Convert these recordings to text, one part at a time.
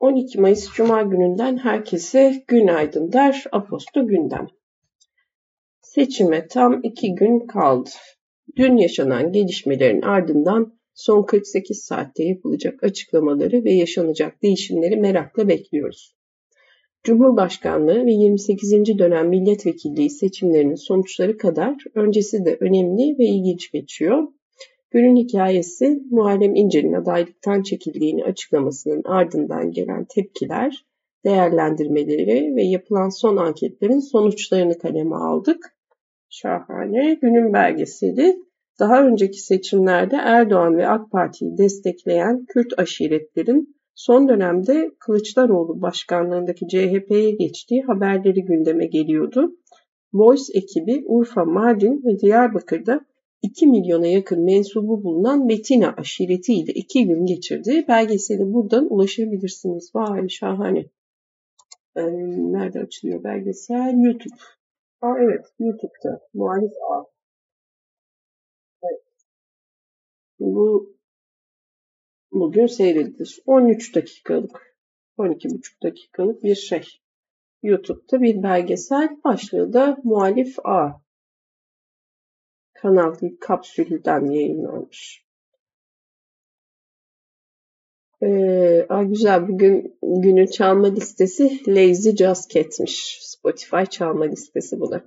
12 Mayıs Cuma gününden herkese günaydın der Aposto gündem. Seçime tam iki gün kaldı. Dün yaşanan gelişmelerin ardından son 48 saatte yapılacak açıklamaları ve yaşanacak değişimleri merakla bekliyoruz. Cumhurbaşkanlığı ve 28. dönem milletvekilliği seçimlerinin sonuçları kadar öncesi de önemli ve ilginç geçiyor. Günün hikayesi Muharrem İnce'nin adaylıktan çekildiğini açıklamasının ardından gelen tepkiler, değerlendirmeleri ve yapılan son anketlerin sonuçlarını kaleme aldık. Şahane. Günün belgeseli daha önceki seçimlerde Erdoğan ve AK Parti'yi destekleyen Kürt aşiretlerin son dönemde Kılıçdaroğlu başkanlığındaki CHP'ye geçtiği haberleri gündeme geliyordu. Voice ekibi Urfa, Mardin ve Diyarbakır'da 2 milyona yakın mensubu bulunan Metina aşireti ile 2 gün geçirdi. Belgeseli buradan ulaşabilirsiniz. Vay şahane. Ee, nerede açılıyor belgesel? YouTube. Aa, evet YouTube'da. Muhalif A. Evet. Bu bugün seyredilir. 13 dakikalık, 12,5 dakikalık bir şey. YouTube'da bir belgesel başlığı da Muhalif A. Kanal kapsülden yayınlanmış. Ee, aa, güzel bugün günün çalma listesi Lazy Just Cat'miş. Spotify çalma listesi bu da.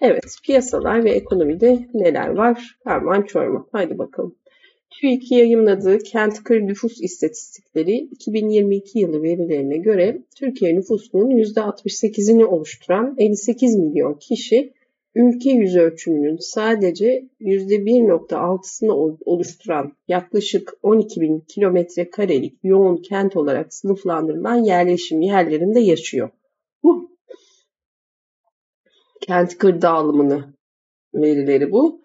Evet piyasalar ve ekonomide neler var? Karman çorman. Haydi bakalım. TÜİK yayınladığı kent kır nüfus istatistikleri 2022 yılı verilerine göre Türkiye nüfusunun %68'ini oluşturan 58 milyon kişi ülke yüz ölçümünün sadece %1.6'sını oluşturan yaklaşık 12 bin kilometre karelik yoğun kent olarak sınıflandırılan yerleşim yerlerinde yaşıyor. Bu kent kır dağılımını verileri bu.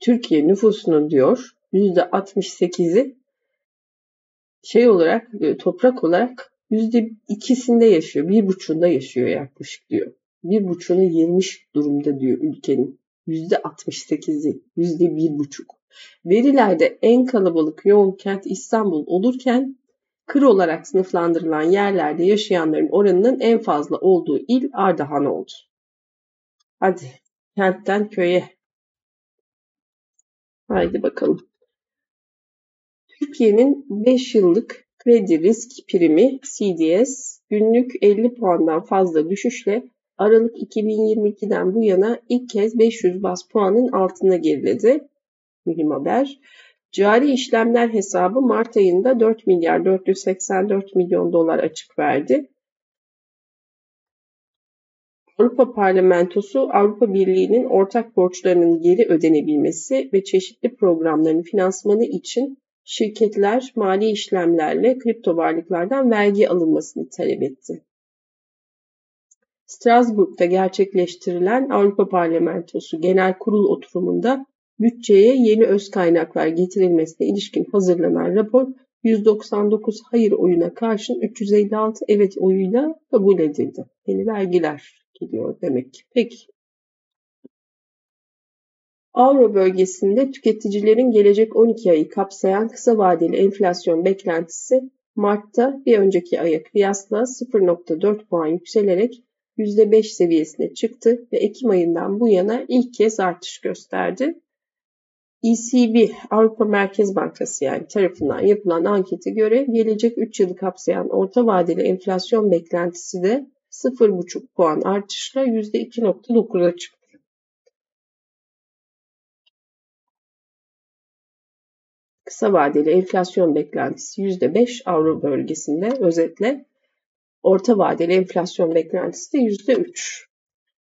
Türkiye nüfusunun diyor %68'i şey olarak e, toprak olarak %2'sinde yaşıyor. Bir buçuğunda yaşıyor yaklaşık diyor. Bir buçuğunu yemiş durumda diyor ülkenin. %68'i, bir buçuk. Verilerde en kalabalık yoğun kent İstanbul olurken kır olarak sınıflandırılan yerlerde yaşayanların oranının en fazla olduğu il Ardahan oldu. Hadi kentten köye. Haydi bakalım. Türkiye'nin 5 yıllık kredi risk primi CDS günlük 50 puandan fazla düşüşle Aralık 2022'den bu yana ilk kez 500 bas puanın altına geriledi. Mühim haber. Cari işlemler hesabı Mart ayında 4 milyar 484 milyon dolar açık verdi. Avrupa Parlamentosu Avrupa Birliği'nin ortak borçlarının geri ödenebilmesi ve çeşitli programların finansmanı için şirketler mali işlemlerle kripto varlıklardan vergi alınmasını talep etti. Strasbourg'da gerçekleştirilen Avrupa Parlamentosu Genel Kurul oturumunda bütçeye yeni öz kaynaklar getirilmesine ilişkin hazırlanan rapor 199 hayır oyuna karşın 356 evet oyuyla kabul edildi. Yeni vergiler gidiyor demek ki. Peki Avro bölgesinde tüketicilerin gelecek 12 ayı kapsayan kısa vadeli enflasyon beklentisi Mart'ta bir önceki aya kıyasla 0.4 puan yükselerek %5 seviyesine çıktı ve Ekim ayından bu yana ilk kez artış gösterdi. ECB, Avrupa Merkez Bankası yani tarafından yapılan ankete göre gelecek 3 yılı kapsayan orta vadeli enflasyon beklentisi de 0,5 puan artışla %2.9'a çıktı. Kısa vadeli enflasyon beklentisi %5 Avro bölgesinde özetle orta vadeli enflasyon beklentisi de %3.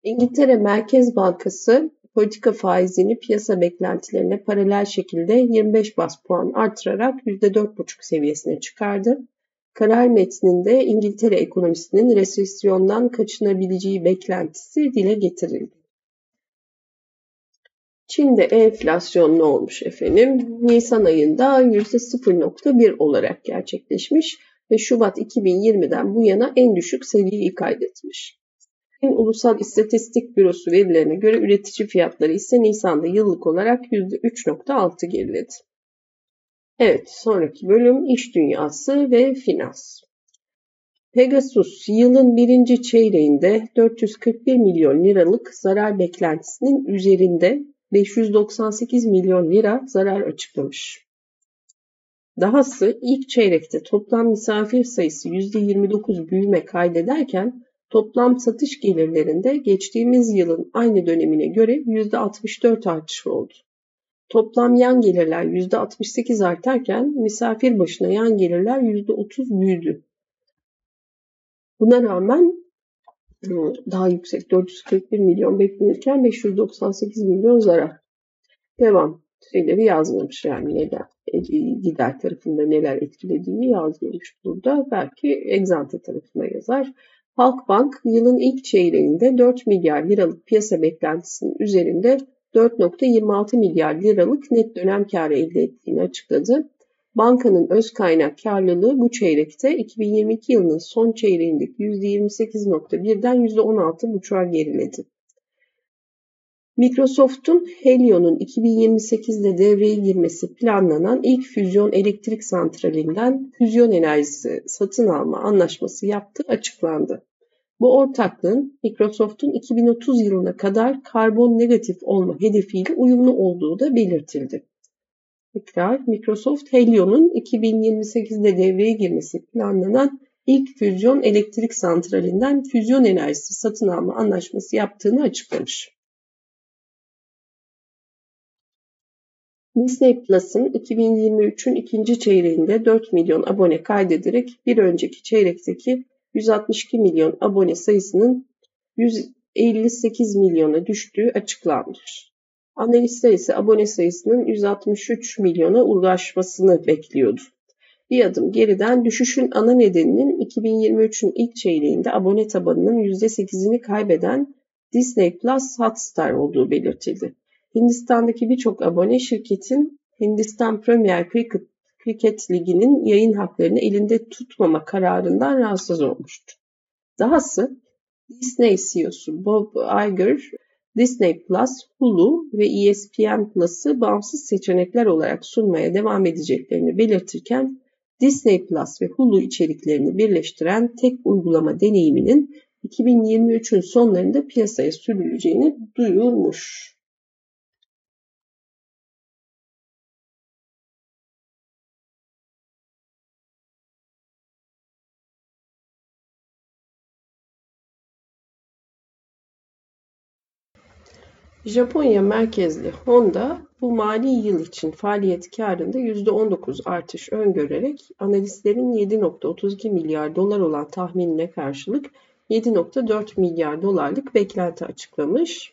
İngiltere Merkez Bankası politika faizini piyasa beklentilerine paralel şekilde 25 bas puan artırarak %4,5 seviyesine çıkardı. Karar metninde İngiltere ekonomisinin resesyondan kaçınabileceği beklentisi dile getirildi. Çin'de enflasyon ne olmuş efendim? Nisan ayında %0.1 olarak gerçekleşmiş ve Şubat 2020'den bu yana en düşük seviyeyi kaydetmiş. Çin Ulusal İstatistik Bürosu verilerine göre üretici fiyatları ise Nisan'da yıllık olarak %3.6 geriledi. Evet, sonraki bölüm iş dünyası ve finans. Pegasus yılın birinci çeyreğinde 441 milyon liralık zarar beklentisinin üzerinde 598 milyon lira zarar açıklamış. Dahası ilk çeyrekte toplam misafir sayısı %29 büyüme kaydederken toplam satış gelirlerinde geçtiğimiz yılın aynı dönemine göre %64 artış oldu. Toplam yan gelirler %68 artarken misafir başına yan gelirler %30 büyüdü. Buna rağmen e, daha yüksek 441 milyon beklenirken 598 milyon zarar. Devam şeyleri yazmamış yani neden e, gider tarafında neler etkilediğini yazmamış burada. Belki egzante tarafına yazar. Halkbank yılın ilk çeyreğinde 4 milyar liralık piyasa beklentisinin üzerinde 4.26 milyar liralık net dönem karı elde ettiğini açıkladı. Bankanın öz kaynak karlılığı bu çeyrekte 2022 yılının son çeyreğindeki %28.1'den %16.5'a geriledi. Microsoft'un Helio'nun 2028'de devreye girmesi planlanan ilk füzyon elektrik santralinden füzyon enerjisi satın alma anlaşması yaptığı açıklandı. Bu ortaklığın Microsoft'un 2030 yılına kadar karbon negatif olma hedefiyle uyumlu olduğu da belirtildi. Tekrar Microsoft Helio'nun 2028'de devreye girmesi planlanan ilk füzyon elektrik santralinden füzyon enerjisi satın alma anlaşması yaptığını açıklamış. Disney Plus'ın 2023'ün ikinci çeyreğinde 4 milyon abone kaydederek bir önceki çeyrekteki 162 milyon abone sayısının 158 milyona düştüğü açıklanmış. Analistler ise abone sayısının 163 milyona ulaşmasını bekliyordu. Bir adım geriden düşüşün ana nedeninin 2023'ün ilk çeyreğinde abone tabanının %8'ini kaybeden Disney Plus Hotstar olduğu belirtildi. Hindistan'daki birçok abone şirketin Hindistan Premier Cricket, Cricket Ligi'nin yayın haklarını elinde tutmama kararından rahatsız olmuştu. Dahası Disney CEO'su Bob Iger, Disney Plus, Hulu ve ESPN Plus'ı bağımsız seçenekler olarak sunmaya devam edeceklerini belirtirken Disney Plus ve Hulu içeriklerini birleştiren tek uygulama deneyiminin 2023'ün sonlarında piyasaya sürüleceğini duyurmuş. Japonya merkezli Honda bu mali yıl için faaliyet karında %19 artış öngörerek analistlerin 7.32 milyar dolar olan tahminine karşılık 7.4 milyar dolarlık beklenti açıklamış.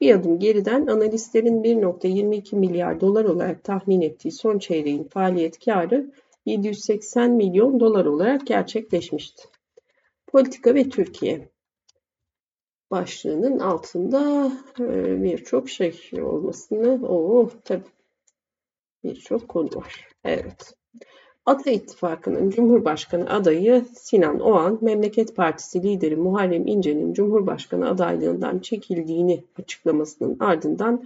Bir adım geriden analistlerin 1.22 milyar dolar olarak tahmin ettiği son çeyreğin faaliyet karı 780 milyon dolar olarak gerçekleşmişti. Politika ve Türkiye başlığının altında e, birçok şey olmasını o tabi birçok konu var. Evet. Ata İttifakı'nın Cumhurbaşkanı adayı Sinan Oğan, Memleket Partisi lideri Muharrem İnce'nin Cumhurbaşkanı adaylığından çekildiğini açıklamasının ardından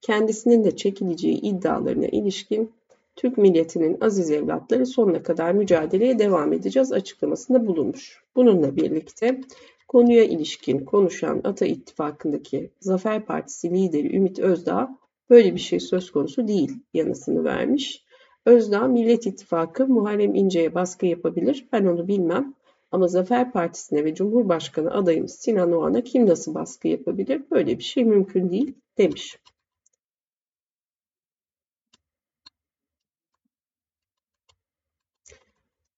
kendisinin de çekileceği iddialarına ilişkin Türk milletinin aziz evlatları sonuna kadar mücadeleye devam edeceğiz açıklamasında bulunmuş. Bununla birlikte Konuya ilişkin konuşan Ata İttifakı'ndaki Zafer Partisi lideri Ümit Özdağ böyle bir şey söz konusu değil yanısını vermiş. Özdağ Millet İttifakı Muharrem İnce'ye baskı yapabilir ben onu bilmem ama Zafer Partisi'ne ve Cumhurbaşkanı adayımız Sinan Oğan'a kim nasıl baskı yapabilir böyle bir şey mümkün değil demiş.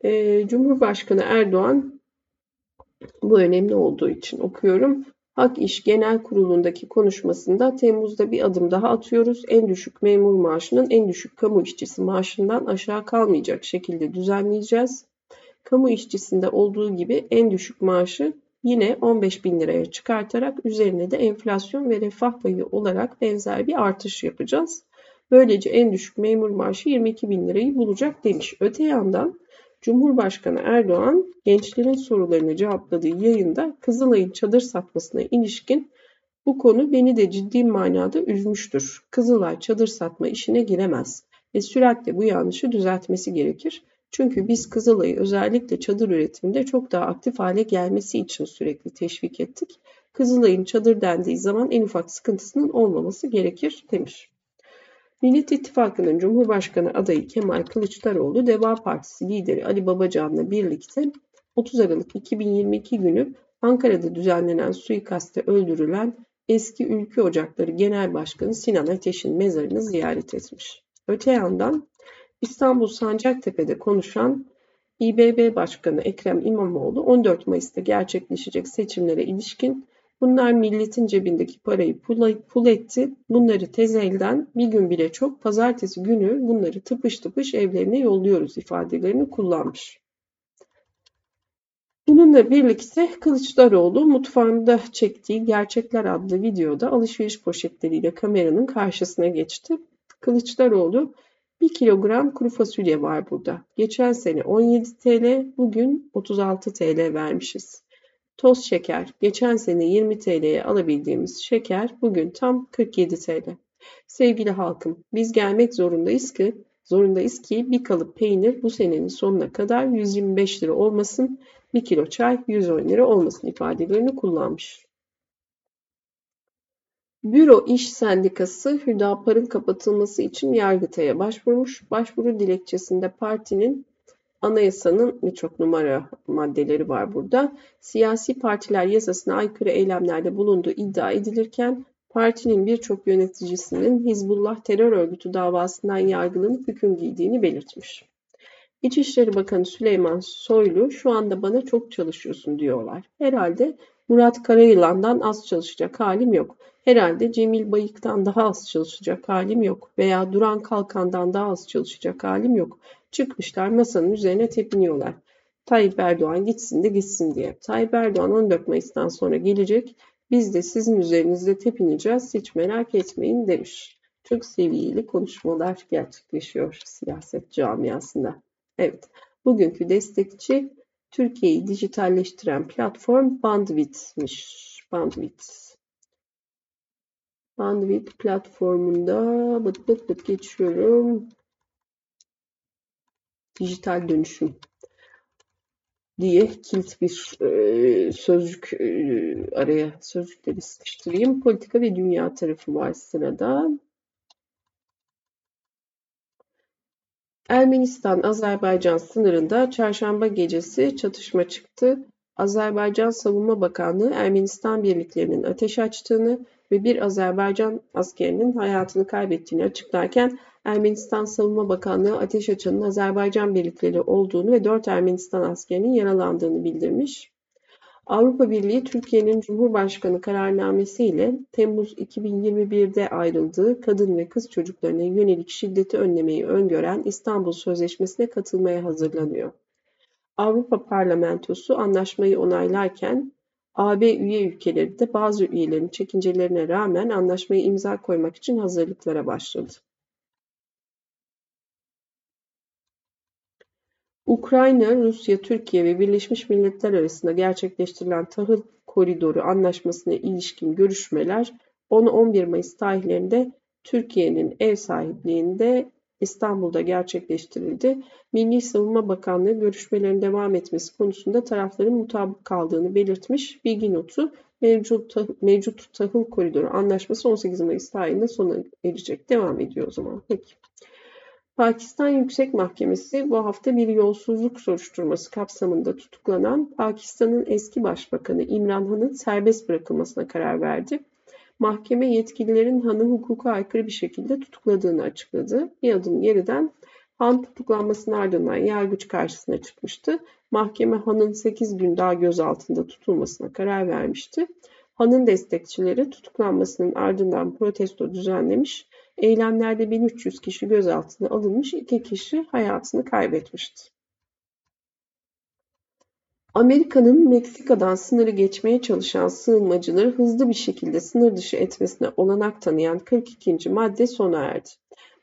Ee, Cumhurbaşkanı Erdoğan bu önemli olduğu için okuyorum. Hak İş Genel Kurulu'ndaki konuşmasında Temmuz'da bir adım daha atıyoruz. En düşük memur maaşının en düşük kamu işçisi maaşından aşağı kalmayacak şekilde düzenleyeceğiz. Kamu işçisinde olduğu gibi en düşük maaşı yine 15 bin liraya çıkartarak üzerine de enflasyon ve refah payı olarak benzer bir artış yapacağız. Böylece en düşük memur maaşı 22 bin lirayı bulacak demiş. Öte yandan Cumhurbaşkanı Erdoğan gençlerin sorularını cevapladığı yayında Kızılay'ın çadır satmasına ilişkin bu konu beni de ciddi manada üzmüştür. Kızılay çadır satma işine giremez ve süratle bu yanlışı düzeltmesi gerekir. Çünkü biz Kızılay'ı özellikle çadır üretiminde çok daha aktif hale gelmesi için sürekli teşvik ettik. Kızılay'ın çadır dendiği zaman en ufak sıkıntısının olmaması gerekir demiş. Millet İttifakı'nın Cumhurbaşkanı adayı Kemal Kılıçdaroğlu, Deva Partisi lideri Ali Babacan'la birlikte 30 Aralık 2022 günü Ankara'da düzenlenen suikaste öldürülen eski Ülke Ocakları Genel Başkanı Sinan Ateş'in mezarını ziyaret etmiş. Öte yandan İstanbul Sancaktepe'de konuşan İBB Başkanı Ekrem İmamoğlu 14 Mayıs'ta gerçekleşecek seçimlere ilişkin bunlar milletin cebindeki parayı pul etti. Bunları tez elden bir gün bile çok pazartesi günü bunları tıpış tıpış evlerine yolluyoruz ifadelerini kullanmış. Bununla birlikte Kılıçdaroğlu mutfağında çektiği Gerçekler adlı videoda alışveriş poşetleriyle kameranın karşısına geçti. Kılıçdaroğlu 1 kilogram kuru fasulye var burada. Geçen sene 17 TL, bugün 36 TL vermişiz. Toz şeker, geçen sene 20 TL'ye alabildiğimiz şeker bugün tam 47 TL. Sevgili halkım, biz gelmek zorundayız ki zorundayız ki bir kalıp peynir bu senenin sonuna kadar 125 lira olmasın, bir kilo çay 110 lira olmasın ifadelerini kullanmış. Büro İş Sendikası Hüdapar'ın kapatılması için Yargıtay'a başvurmuş. Başvuru dilekçesinde partinin anayasanın birçok numara maddeleri var burada. Siyasi partiler yasasına aykırı eylemlerde bulunduğu iddia edilirken partinin birçok yöneticisinin Hizbullah terör örgütü davasından yargılanıp hüküm giydiğini belirtmiş. İçişleri Bakanı Süleyman Soylu şu anda bana çok çalışıyorsun diyorlar. Herhalde Murat Karayılan'dan az çalışacak halim yok. Herhalde Cemil Bayık'tan daha az çalışacak halim yok. Veya Duran Kalkan'dan daha az çalışacak halim yok. Çıkmışlar masanın üzerine tepiniyorlar. Tayyip Erdoğan gitsin de gitsin diye. Tayyip Erdoğan 14 Mayıs'tan sonra gelecek. Biz de sizin üzerinizde tepineceğiz. Hiç merak etmeyin demiş. Çok seviyeli konuşmalar gerçekleşiyor siyaset camiasında. Evet, bugünkü destekçi Türkiye'yi dijitalleştiren platform Bandwidth'miş. Bandwidth. Bandwidth platformunda bıt bıt bıt geçiyorum. Dijital dönüşüm diye kilit bir e, sözcük e, araya sözcükleri sıkıştırayım. Politika ve dünya tarafı var sırada. Ermenistan-Azerbaycan sınırında çarşamba gecesi çatışma çıktı. Azerbaycan Savunma Bakanlığı Ermenistan birliklerinin ateş açtığını ve bir Azerbaycan askerinin hayatını kaybettiğini açıklarken Ermenistan Savunma Bakanlığı ateş açanın Azerbaycan birlikleri olduğunu ve 4 Ermenistan askerinin yaralandığını bildirmiş. Avrupa Birliği Türkiye'nin Cumhurbaşkanı kararnamesiyle Temmuz 2021'de ayrıldığı kadın ve kız çocuklarına yönelik şiddeti önlemeyi öngören İstanbul Sözleşmesi'ne katılmaya hazırlanıyor. Avrupa Parlamentosu anlaşmayı onaylarken AB üye ülkeleri de bazı üyelerin çekincelerine rağmen anlaşmayı imza koymak için hazırlıklara başladı. Ukrayna, Rusya, Türkiye ve Birleşmiş Milletler arasında gerçekleştirilen tahıl koridoru anlaşmasına ilişkin görüşmeler 10-11 Mayıs tarihlerinde Türkiye'nin ev sahipliğinde İstanbul'da gerçekleştirildi. Milli Savunma Bakanlığı görüşmelerin devam etmesi konusunda tarafların mutabık kaldığını belirtmiş. Bilgi notu mevcut, mevcut tahıl koridoru anlaşması 18 Mayıs tarihinde sona erecek. Devam ediyor o zaman. Peki. Pakistan Yüksek Mahkemesi bu hafta bir yolsuzluk soruşturması kapsamında tutuklanan Pakistan'ın eski başbakanı İmran Han'ın serbest bırakılmasına karar verdi. Mahkeme yetkililerin Han'ı hukuka aykırı bir şekilde tutukladığını açıkladı. Bir adım geriden Han tutuklanmasının ardından yargıç karşısına çıkmıştı. Mahkeme Han'ın 8 gün daha gözaltında tutulmasına karar vermişti. Han'ın destekçileri tutuklanmasının ardından protesto düzenlemiş Eylemlerde 1300 kişi gözaltına alınmış, iki kişi hayatını kaybetmişti. Amerika'nın Meksika'dan sınırı geçmeye çalışan sığınmacıları hızlı bir şekilde sınır dışı etmesine olanak tanıyan 42. madde sona erdi.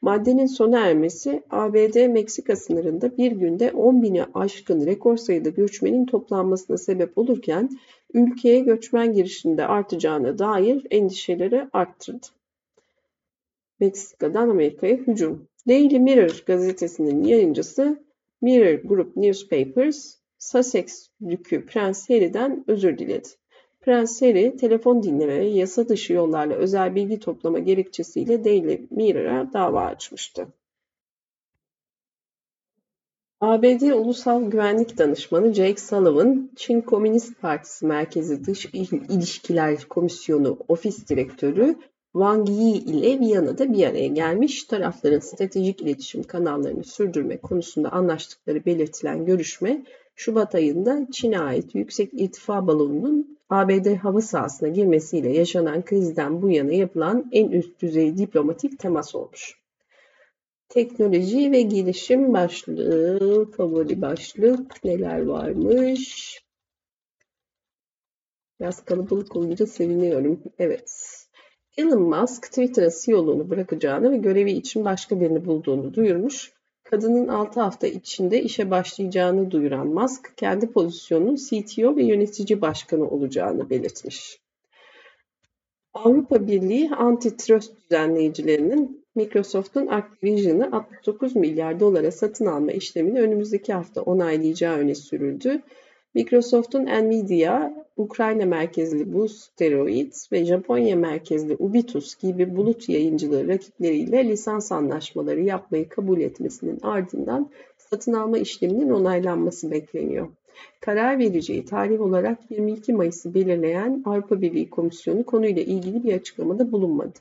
Maddenin sona ermesi ABD-Meksika sınırında bir günde 10 bini aşkın rekor sayıda göçmenin toplanmasına sebep olurken ülkeye göçmen girişinde artacağına dair endişeleri arttırdı. Meksika'dan Amerika'ya hücum. Daily Mirror gazetesinin yayıncısı Mirror Group Newspapers, Sussex Dükü Prens Harry'den özür diledi. Prens Harry, telefon dinleme ve yasa dışı yollarla özel bilgi toplama gerekçesiyle Daily Mirror'a dava açmıştı. ABD Ulusal Güvenlik Danışmanı Jake Sullivan, Çin Komünist Partisi Merkezi Dış İlişkiler Komisyonu Ofis Direktörü Wang Yi ile Viyana'da bir araya gelmiş, tarafların stratejik iletişim kanallarını sürdürme konusunda anlaştıkları belirtilen görüşme, Şubat ayında Çin'e ait yüksek irtifa balonunun ABD hava sahasına girmesiyle yaşanan krizden bu yana yapılan en üst düzey diplomatik temas olmuş. Teknoloji ve gelişim başlığı, favori başlık neler varmış? Biraz kalabalık olunca seviniyorum. Evet. Elon Musk Twitter'a CEO'luğunu bırakacağını ve görevi için başka birini bulduğunu duyurmuş. Kadının 6 hafta içinde işe başlayacağını duyuran Musk, kendi pozisyonunun CTO ve yönetici başkanı olacağını belirtmiş. Avrupa Birliği antitrust düzenleyicilerinin Microsoft'un Activision'ı 69 milyar dolara satın alma işlemini önümüzdeki hafta onaylayacağı öne sürüldü. Microsoft'un Nvidia, Ukrayna merkezli Boosteroid ve Japonya merkezli Ubitus gibi bulut yayıncılığı rakipleriyle lisans anlaşmaları yapmayı kabul etmesinin ardından satın alma işleminin onaylanması bekleniyor. Karar vereceği tarih olarak 22 Mayıs'ı belirleyen Avrupa Birliği Komisyonu konuyla ilgili bir açıklamada bulunmadı.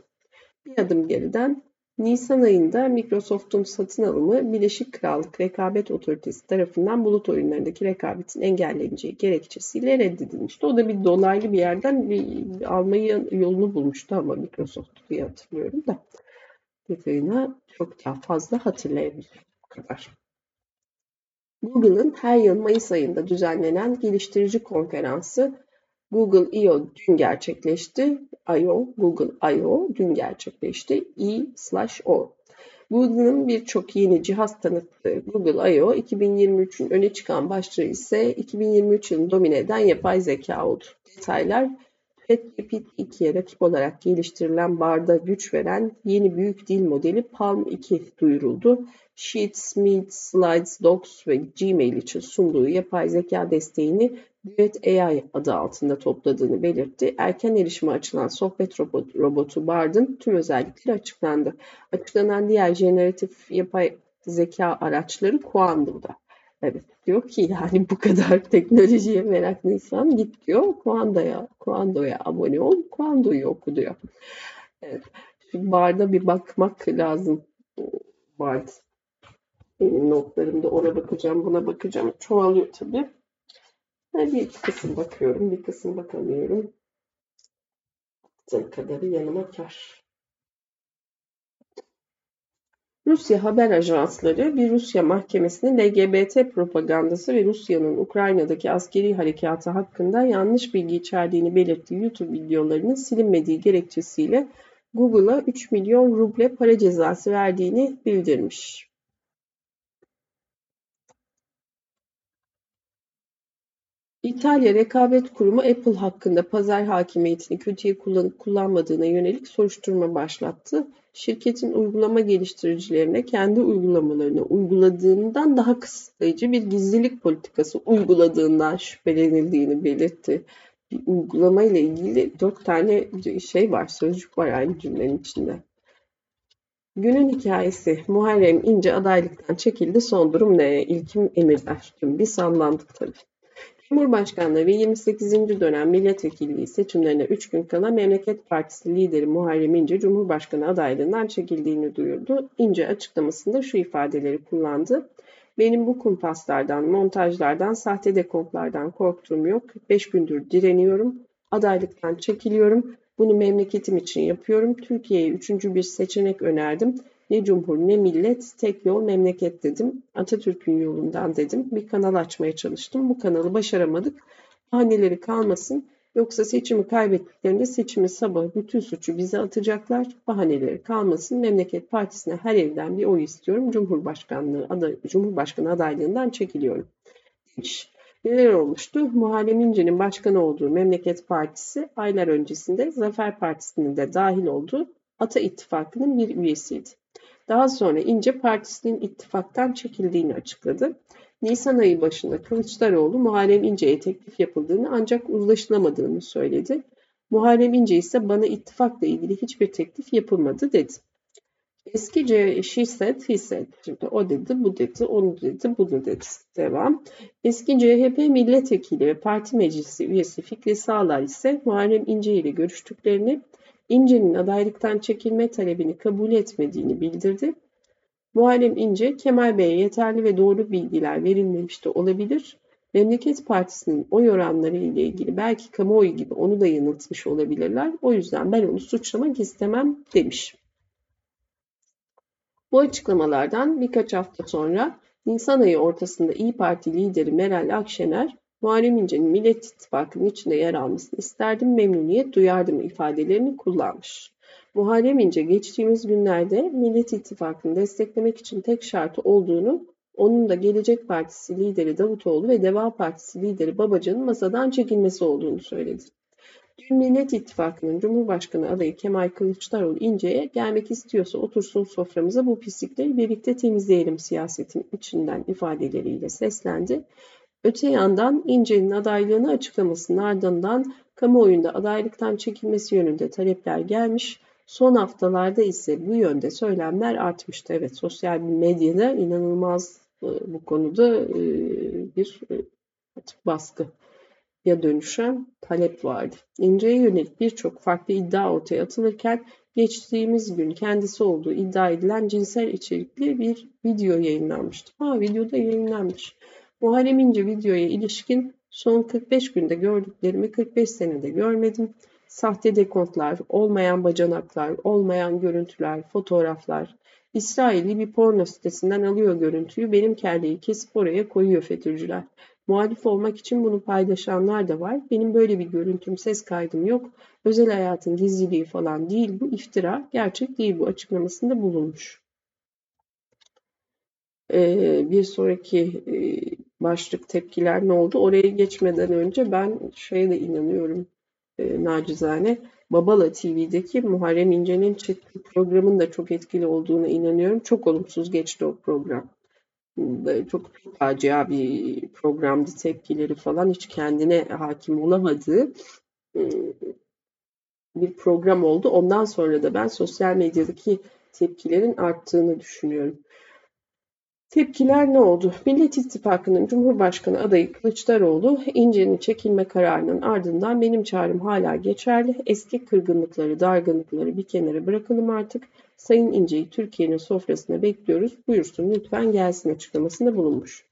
Bir adım geriden Nisan ayında Microsoft'un satın alımı Birleşik Krallık Rekabet Otoritesi tarafından bulut oyunlarındaki rekabetin engelleneceği gerekçesiyle reddedilmişti. O da bir dolaylı bir yerden bir almayı yolunu bulmuştu ama Microsoft diye hatırlıyorum da detayına çok daha fazla hatırlayabilirim. Kadar. Google'ın her yıl Mayıs ayında düzenlenen geliştirici konferansı Google I.O. dün gerçekleşti. I.O. Google I.O. dün gerçekleşti. I slash O. Google'ın birçok yeni cihaz tanıttığı Google I.O. 2023'ün öne çıkan başlığı ise 2023 yılını domine eden yapay zeka oldu. Detaylar ChatGPT 2'ye rakip olarak geliştirilen barda güç veren yeni büyük dil modeli Palm 2 duyuruldu. Sheets, Meet, Slides, Docs ve Gmail için sunduğu yapay zeka desteğini Duet AI adı altında topladığını belirtti. Erken erişime açılan sohbet robot, robotu Bard'ın tüm özellikleri açıklandı. Açıklanan diğer jeneratif yapay zeka araçları Quando'da. Evet diyor ki yani bu kadar teknolojiye meraklıysan git diyor Quando'ya, Quando'ya abone ol, Quando'yu oku diyor. Evet. Şimdi barda bir bakmak lazım. Bard. Benim notlarımda ona bakacağım, buna bakacağım. Çoğalıyor tabii. Bir kısım bakıyorum, bir kısım bakamıyorum. Baktığım kadarı yanıma kar. Rusya haber ajansları bir Rusya mahkemesinin LGBT propagandası ve Rusya'nın Ukrayna'daki askeri harekatı hakkında yanlış bilgi içerdiğini belirttiği YouTube videolarının silinmediği gerekçesiyle Google'a 3 milyon ruble para cezası verdiğini bildirmiş. İtalya Rekabet Kurumu Apple hakkında pazar hakimiyetini kötüye kullanıp kullanmadığına yönelik soruşturma başlattı. Şirketin uygulama geliştiricilerine kendi uygulamalarını uyguladığından daha kısıtlayıcı bir gizlilik politikası uyguladığından şüphelenildiğini belirtti. Bir uygulama ile ilgili dört tane şey var, sözcük var aynı cümlenin içinde. Günün hikayesi Muharrem İnce adaylıktan çekildi. Son durum ne? İlkim Emirler. Bir sallandık tabii. Cumhurbaşkanlığı ve 28. dönem milletvekilliği seçimlerine 3 gün kala Memleket Partisi lideri Muharrem İnce Cumhurbaşkanı adaylığından çekildiğini duyurdu. İnce açıklamasında şu ifadeleri kullandı. Benim bu kumpaslardan, montajlardan, sahte dekontlardan korktuğum yok. 5 gündür direniyorum. Adaylıktan çekiliyorum. Bunu memleketim için yapıyorum. Türkiye'ye üçüncü bir seçenek önerdim. Ne cumhur ne millet, tek yol memleket dedim. Atatürk'ün yolundan dedim. Bir kanal açmaya çalıştım. Bu kanalı başaramadık. Bahaneleri kalmasın. Yoksa seçimi kaybettiklerinde seçimi sabah bütün suçu bize atacaklar. Bahaneleri kalmasın. Memleket Partisi'ne her evden bir oy istiyorum. Cumhurbaşkanlığı aday, Cumhurbaşkanı adaylığından çekiliyorum. Demiş. Neler olmuştu? Muharrem İnce'nin başkan olduğu Memleket Partisi aylar öncesinde Zafer Partisi'nin de dahil olduğu Ata İttifakı'nın bir üyesiydi. Daha sonra İnce partisinin ittifaktan çekildiğini açıkladı. Nisan ayı başında Kılıçdaroğlu Muharrem İnce'ye teklif yapıldığını ancak uzlaşılamadığını söyledi. Muharrem İnce ise bana ittifakla ilgili hiçbir teklif yapılmadı dedi. Eski she said, he. Şimdi o dedi, bu dedi, onu dedi, bunu dedi. Devam. Eski CHP milletvekili ve parti meclisi üyesi Fikri Sağlar ise Muharrem İnce ile görüştüklerini, İnce'nin adaylıktan çekilme talebini kabul etmediğini bildirdi. Muharrem İnce, Kemal Bey'e yeterli ve doğru bilgiler verilmemiş de olabilir. Memleket Partisi'nin oy oranları ile ilgili belki kamuoyu gibi onu da yanıltmış olabilirler. O yüzden ben onu suçlamak istemem demiş. Bu açıklamalardan birkaç hafta sonra Nisan ayı ortasında İyi Parti lideri Meral Akşener, Muharrem İnce'nin Millet İttifakı'nın içinde yer almasını isterdim, memnuniyet duyardım ifadelerini kullanmış. Muharrem İnce geçtiğimiz günlerde Millet İttifakı'nı desteklemek için tek şartı olduğunu, onun da Gelecek Partisi lideri Davutoğlu ve Deva Partisi lideri Babacan'ın masadan çekilmesi olduğunu söyledi. Dün Millet İttifakı'nın Cumhurbaşkanı adayı Kemal Kılıçdaroğlu İnce'ye gelmek istiyorsa otursun soframıza bu pislikleri birlikte temizleyelim siyasetin içinden ifadeleriyle seslendi. Öte yandan İnce'nin adaylığını açıklamasının ardından kamuoyunda adaylıktan çekilmesi yönünde talepler gelmiş. Son haftalarda ise bu yönde söylemler artmıştı. Evet sosyal medyada inanılmaz e, bu konuda e, bir e, baskı ya dönüşen talep vardı. İnce'ye yönelik birçok farklı iddia ortaya atılırken geçtiğimiz gün kendisi olduğu iddia edilen cinsel içerikli bir video yayınlanmıştı. Ha videoda yayınlanmış. Muharrem İnce videoya ilişkin son 45 günde gördüklerimi 45 senede görmedim. Sahte dekontlar, olmayan bacanaklar, olmayan görüntüler, fotoğraflar. İsrailli bir porno sitesinden alıyor görüntüyü, benim kelleyi kesip oraya koyuyor FETÖ'cüler. Muhalif olmak için bunu paylaşanlar da var. Benim böyle bir görüntüm, ses kaydım yok. Özel hayatın gizliliği falan değil bu iftira. Gerçek değil bu açıklamasında bulunmuş. Ee, bir sonraki e, başlık tepkiler ne oldu? Oraya geçmeden önce ben şeye de inanıyorum e, nacizane. Babala TV'deki Muharrem İnce'nin çektiği programın da çok etkili olduğuna inanıyorum. Çok olumsuz geçti o program çok facia bir programdı tepkileri falan hiç kendine hakim olamadığı bir program oldu. Ondan sonra da ben sosyal medyadaki tepkilerin arttığını düşünüyorum. Tepkiler ne oldu? Millet İttifakı'nın Cumhurbaşkanı adayı Kılıçdaroğlu, İnce'nin çekilme kararının ardından benim çağrım hala geçerli. Eski kırgınlıkları, dargınlıkları bir kenara bırakalım artık. Sayın İnce'yi Türkiye'nin sofrasına bekliyoruz. Buyursun lütfen gelsin açıklamasında bulunmuş.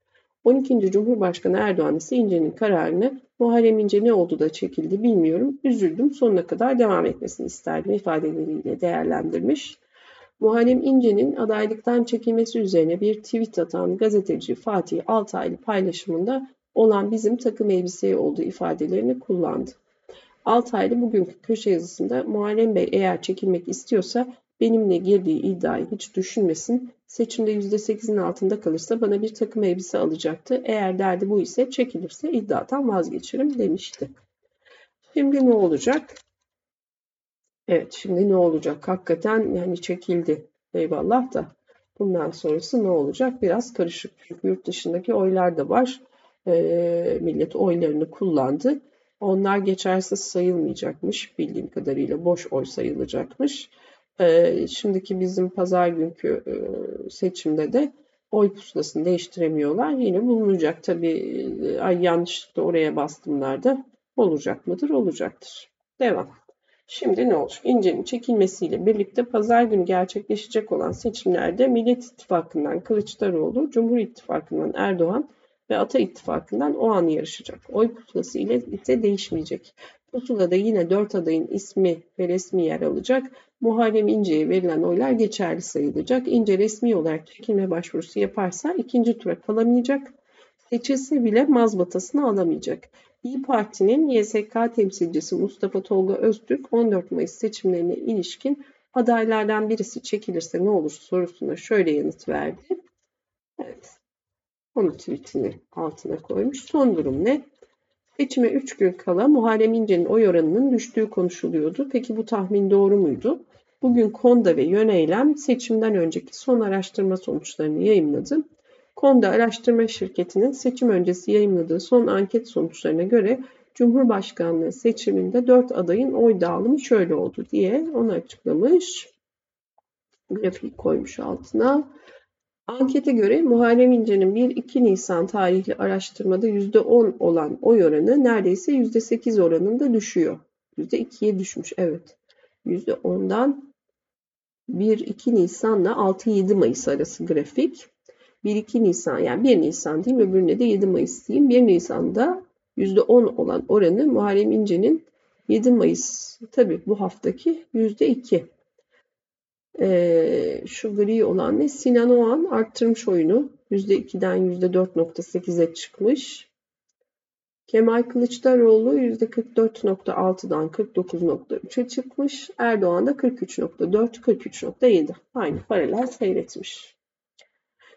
12. Cumhurbaşkanı Erdoğan ise İnce'nin kararını Muharrem İnce ne oldu da çekildi bilmiyorum. Üzüldüm sonuna kadar devam etmesini isterdim ifadeleriyle değerlendirmiş. Muharrem İnce'nin adaylıktan çekilmesi üzerine bir tweet atan gazeteci Fatih Altaylı paylaşımında olan bizim takım elbiseye olduğu ifadelerini kullandı. Altaylı bugünkü köşe yazısında Muharrem Bey eğer çekilmek istiyorsa benimle girdiği iddiayı hiç düşünmesin. Seçimde %8'in altında kalırsa bana bir takım elbise alacaktı. Eğer derdi bu ise çekilirse iddiadan vazgeçerim demişti. Şimdi ne olacak? Evet şimdi ne olacak? Hakikaten yani çekildi eyvallah da bundan sonrası ne olacak? Biraz karışık. Çünkü yurt dışındaki oylar da var. E, millet oylarını kullandı. Onlar geçersiz sayılmayacakmış bildiğim kadarıyla boş oy sayılacakmış. E, şimdiki bizim pazar günkü e, seçimde de oy pusulasını değiştiremiyorlar. Yine bulunacak tabii e, ay yanlışlıkla oraya bastımlarda olacak mıdır? Olacaktır. Devam. Şimdi ne olacak? İnce'nin çekilmesiyle birlikte pazar günü gerçekleşecek olan seçimlerde Millet İttifakı'ndan Kılıçdaroğlu, Cumhur İttifakı'ndan Erdoğan ve Ata İttifakı'ndan o an yarışacak. Oy pusulası ile ise değişmeyecek. Pusulada yine dört adayın ismi ve resmi yer alacak. Muharrem İnce'ye verilen oylar geçerli sayılacak. İnce resmi olarak çekilme başvurusu yaparsa ikinci tura kalamayacak. Seçilse bile mazbatasını alamayacak. İyi Parti'nin YSK temsilcisi Mustafa Tolga Öztürk 14 Mayıs seçimlerine ilişkin adaylardan birisi çekilirse ne olur sorusuna şöyle yanıt verdi. Evet. Onu tweetini altına koymuş. Son durum ne? Seçime 3 gün kala Muharrem İnce'nin oy oranının düştüğü konuşuluyordu. Peki bu tahmin doğru muydu? bugün Konda ve Yöneylem seçimden önceki son araştırma sonuçlarını yayınladı. Konda Araştırma Şirketi'nin seçim öncesi yayınladığı son anket sonuçlarına göre Cumhurbaşkanlığı seçiminde 4 adayın oy dağılımı şöyle oldu diye onu açıklamış. Grafik koymuş altına. Ankete göre Muharrem İnce'nin 1-2 Nisan tarihli araştırmada %10 olan oy oranı neredeyse %8 oranında düşüyor. %2'ye düşmüş evet. %10'dan 1-2 Nisan'la 6-7 Mayıs arası grafik. 1-2 Nisan yani 1 Nisan diyeyim öbürüne de 7 Mayıs diyeyim. 1 Nisan'da %10 olan oranı Muharrem İnce'nin 7 Mayıs tabi bu haftaki %2. Ee, şu gri olan ne? Sinan Oğan arttırmış oyunu. %2'den %4.8'e çıkmış. Kemal Kılıçdaroğlu %44.6'dan 49.3'e çıkmış. Erdoğan da 43.4, 43.7. Aynı paralel seyretmiş.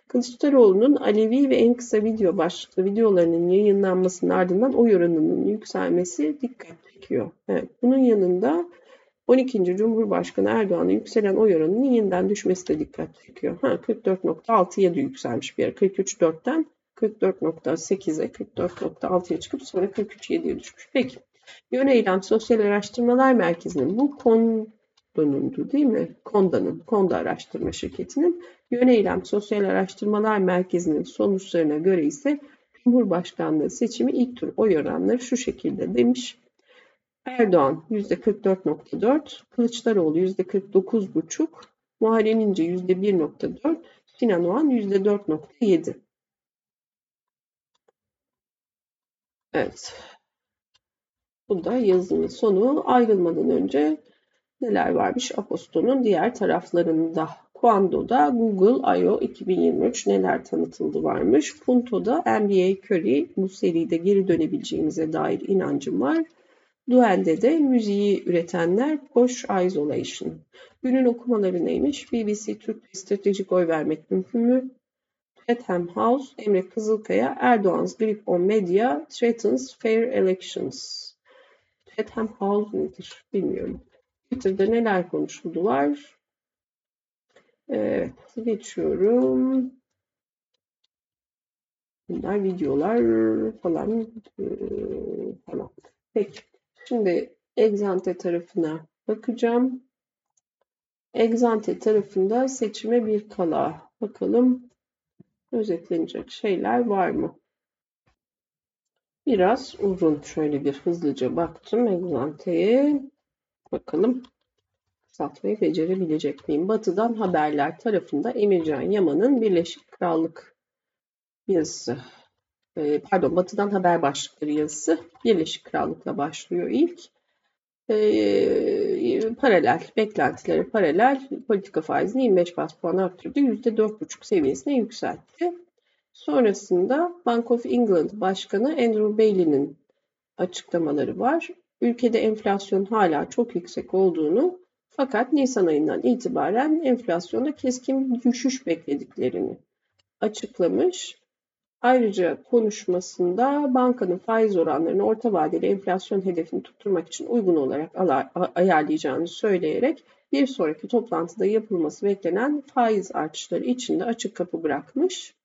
Kılıçdaroğlu'nun Alevi ve en kısa video başlıklı videolarının yayınlanmasının ardından oy oranının yükselmesi dikkat çekiyor. Evet, bunun yanında 12. Cumhurbaşkanı Erdoğan'ın yükselen oy oranının yeniden düşmesi de dikkat çekiyor. Ha, 44.6'ya da yükselmiş bir ara. 43.4'ten 44.8'e 44.6'ya çıkıp sonra 43.7'ye düşmüş. Peki. Yöneylem Sosyal Araştırmalar Merkezi'nin bu Konda'nındı değil mi? Konda'nın, Konda Araştırma Şirketi'nin Yöneylem Sosyal Araştırmalar Merkezi'nin sonuçlarına göre ise Cumhurbaşkanlığı seçimi ilk tur oy oranları şu şekilde demiş. Erdoğan %44.4, Kılıçdaroğlu %49.5, Muharrem İnce %1.4, Sinan Oğan %4.7. Evet. Bu da yazının sonu. Ayrılmadan önce neler varmış Aposto'nun diğer taraflarında. Quando'da Google I.O. 2023 neler tanıtıldı varmış. Punto'da NBA Curry bu seride geri dönebileceğimize dair inancım var. Duel'de de müziği üretenler Bosch Isolation. Günün okumaları neymiş? BBC Türk stratejik oy vermek mümkün mü? Chatham House, Emre Kızılkaya, Erdoğan's grip on media threatens fair elections. Chatham House nedir bilmiyorum. Twitter'da neler konuşuldu var. Evet, geçiyorum. Bunlar videolar falan falan. Peki. Şimdi Exante tarafına bakacağım. Exante tarafında seçime bir kala. Bakalım özetlenecek şeyler var mı? Biraz uzun. Şöyle bir hızlıca baktım Exante'ye. Bakalım satmayı becerebilecek miyim? Batı'dan haberler tarafında Emircan Yaman'ın Birleşik Krallık yazısı. Ee, pardon Batı'dan haber başlıkları yazısı Birleşik Krallık'la başlıyor ilk. Ee, paralel, beklentileri paralel politika faizini 25 bas puan arttırdı. %4,5 seviyesine yükseltti. Sonrasında Bank of England Başkanı Andrew Bailey'nin açıklamaları var. Ülkede enflasyon hala çok yüksek olduğunu fakat Nisan ayından itibaren enflasyonda keskin düşüş beklediklerini açıklamış. Ayrıca konuşmasında bankanın faiz oranlarını orta vadeli enflasyon hedefini tutturmak için uygun olarak ayarlayacağını söyleyerek bir sonraki toplantıda yapılması beklenen faiz artışları için de açık kapı bırakmış.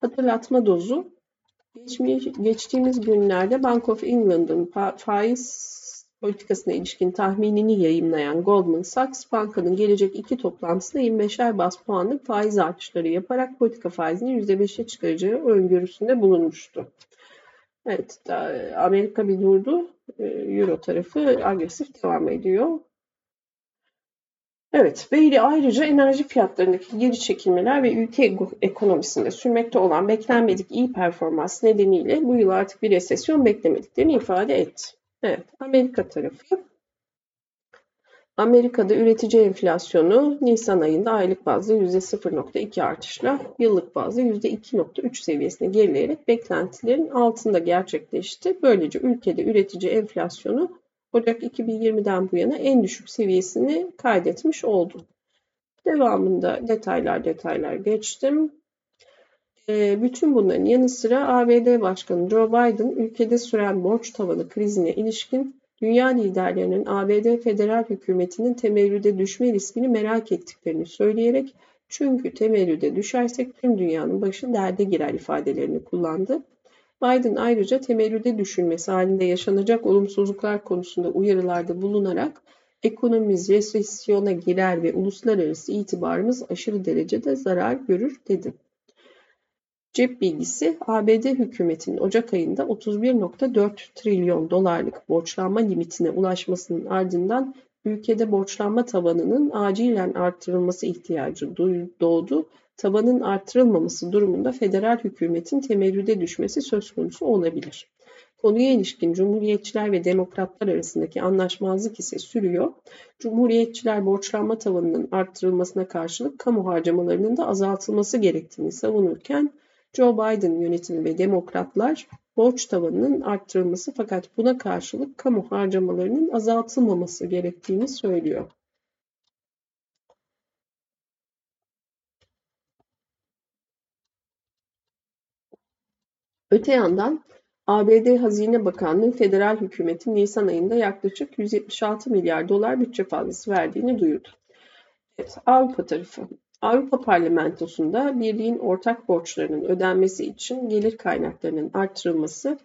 Hatırlatma dozu geçmiş, geçtiğimiz günlerde Bank of England'ın faiz politikasına ilişkin tahminini yayımlayan Goldman Sachs, bankanın gelecek iki toplantısında 25'er bas puanlık faiz artışları yaparak politika faizini %5'e çıkaracağı öngörüsünde bulunmuştu. Evet, Amerika bir durdu. Ee, Euro tarafı agresif devam ediyor. Evet, Bailey ayrıca enerji fiyatlarındaki geri çekilmeler ve ülke ekonomisinde sürmekte olan beklenmedik iyi performans nedeniyle bu yıl artık bir resesyon beklemediklerini ifade etti. Evet, Amerika tarafı. Amerika'da üretici enflasyonu Nisan ayında aylık bazda %0.2 artışla yıllık bazda %2.3 seviyesine gerileyerek beklentilerin altında gerçekleşti. Böylece ülkede üretici enflasyonu Ocak 2020'den bu yana en düşük seviyesini kaydetmiş oldu. Devamında detaylar detaylar geçtim. Ee, bütün bunların yanı sıra ABD Başkanı Joe Biden ülkede süren borç tavanı krizine ilişkin dünya liderlerinin ABD federal hükümetinin temerrüde düşme riskini merak ettiklerini söyleyerek çünkü temerrüde düşersek tüm dünyanın başı derde girer ifadelerini kullandı. Biden ayrıca temerrüde düşülmesi halinde yaşanacak olumsuzluklar konusunda uyarılarda bulunarak ekonomimiz resesyona girer ve uluslararası itibarımız aşırı derecede zarar görür dedi. Cep bilgisi ABD hükümetinin Ocak ayında 31.4 trilyon dolarlık borçlanma limitine ulaşmasının ardından ülkede borçlanma tavanının acilen artırılması ihtiyacı doğdu. Tavanın artırılmaması durumunda federal hükümetin temerrüde düşmesi söz konusu olabilir. Konuya ilişkin Cumhuriyetçiler ve Demokratlar arasındaki anlaşmazlık ise sürüyor. Cumhuriyetçiler borçlanma tavanının arttırılmasına karşılık kamu harcamalarının da azaltılması gerektiğini savunurken Joe Biden yönetimi ve demokratlar borç tavanının arttırılması fakat buna karşılık kamu harcamalarının azaltılmaması gerektiğini söylüyor. Öte yandan ABD Hazine Bakanlığı federal hükümetin Nisan ayında yaklaşık 176 milyar dolar bütçe fazlası verdiğini duyurdu. Evet, Avrupa tarafı. Avrupa Parlamentosu'nda birliğin ortak borçlarının ödenmesi için gelir kaynaklarının artırılması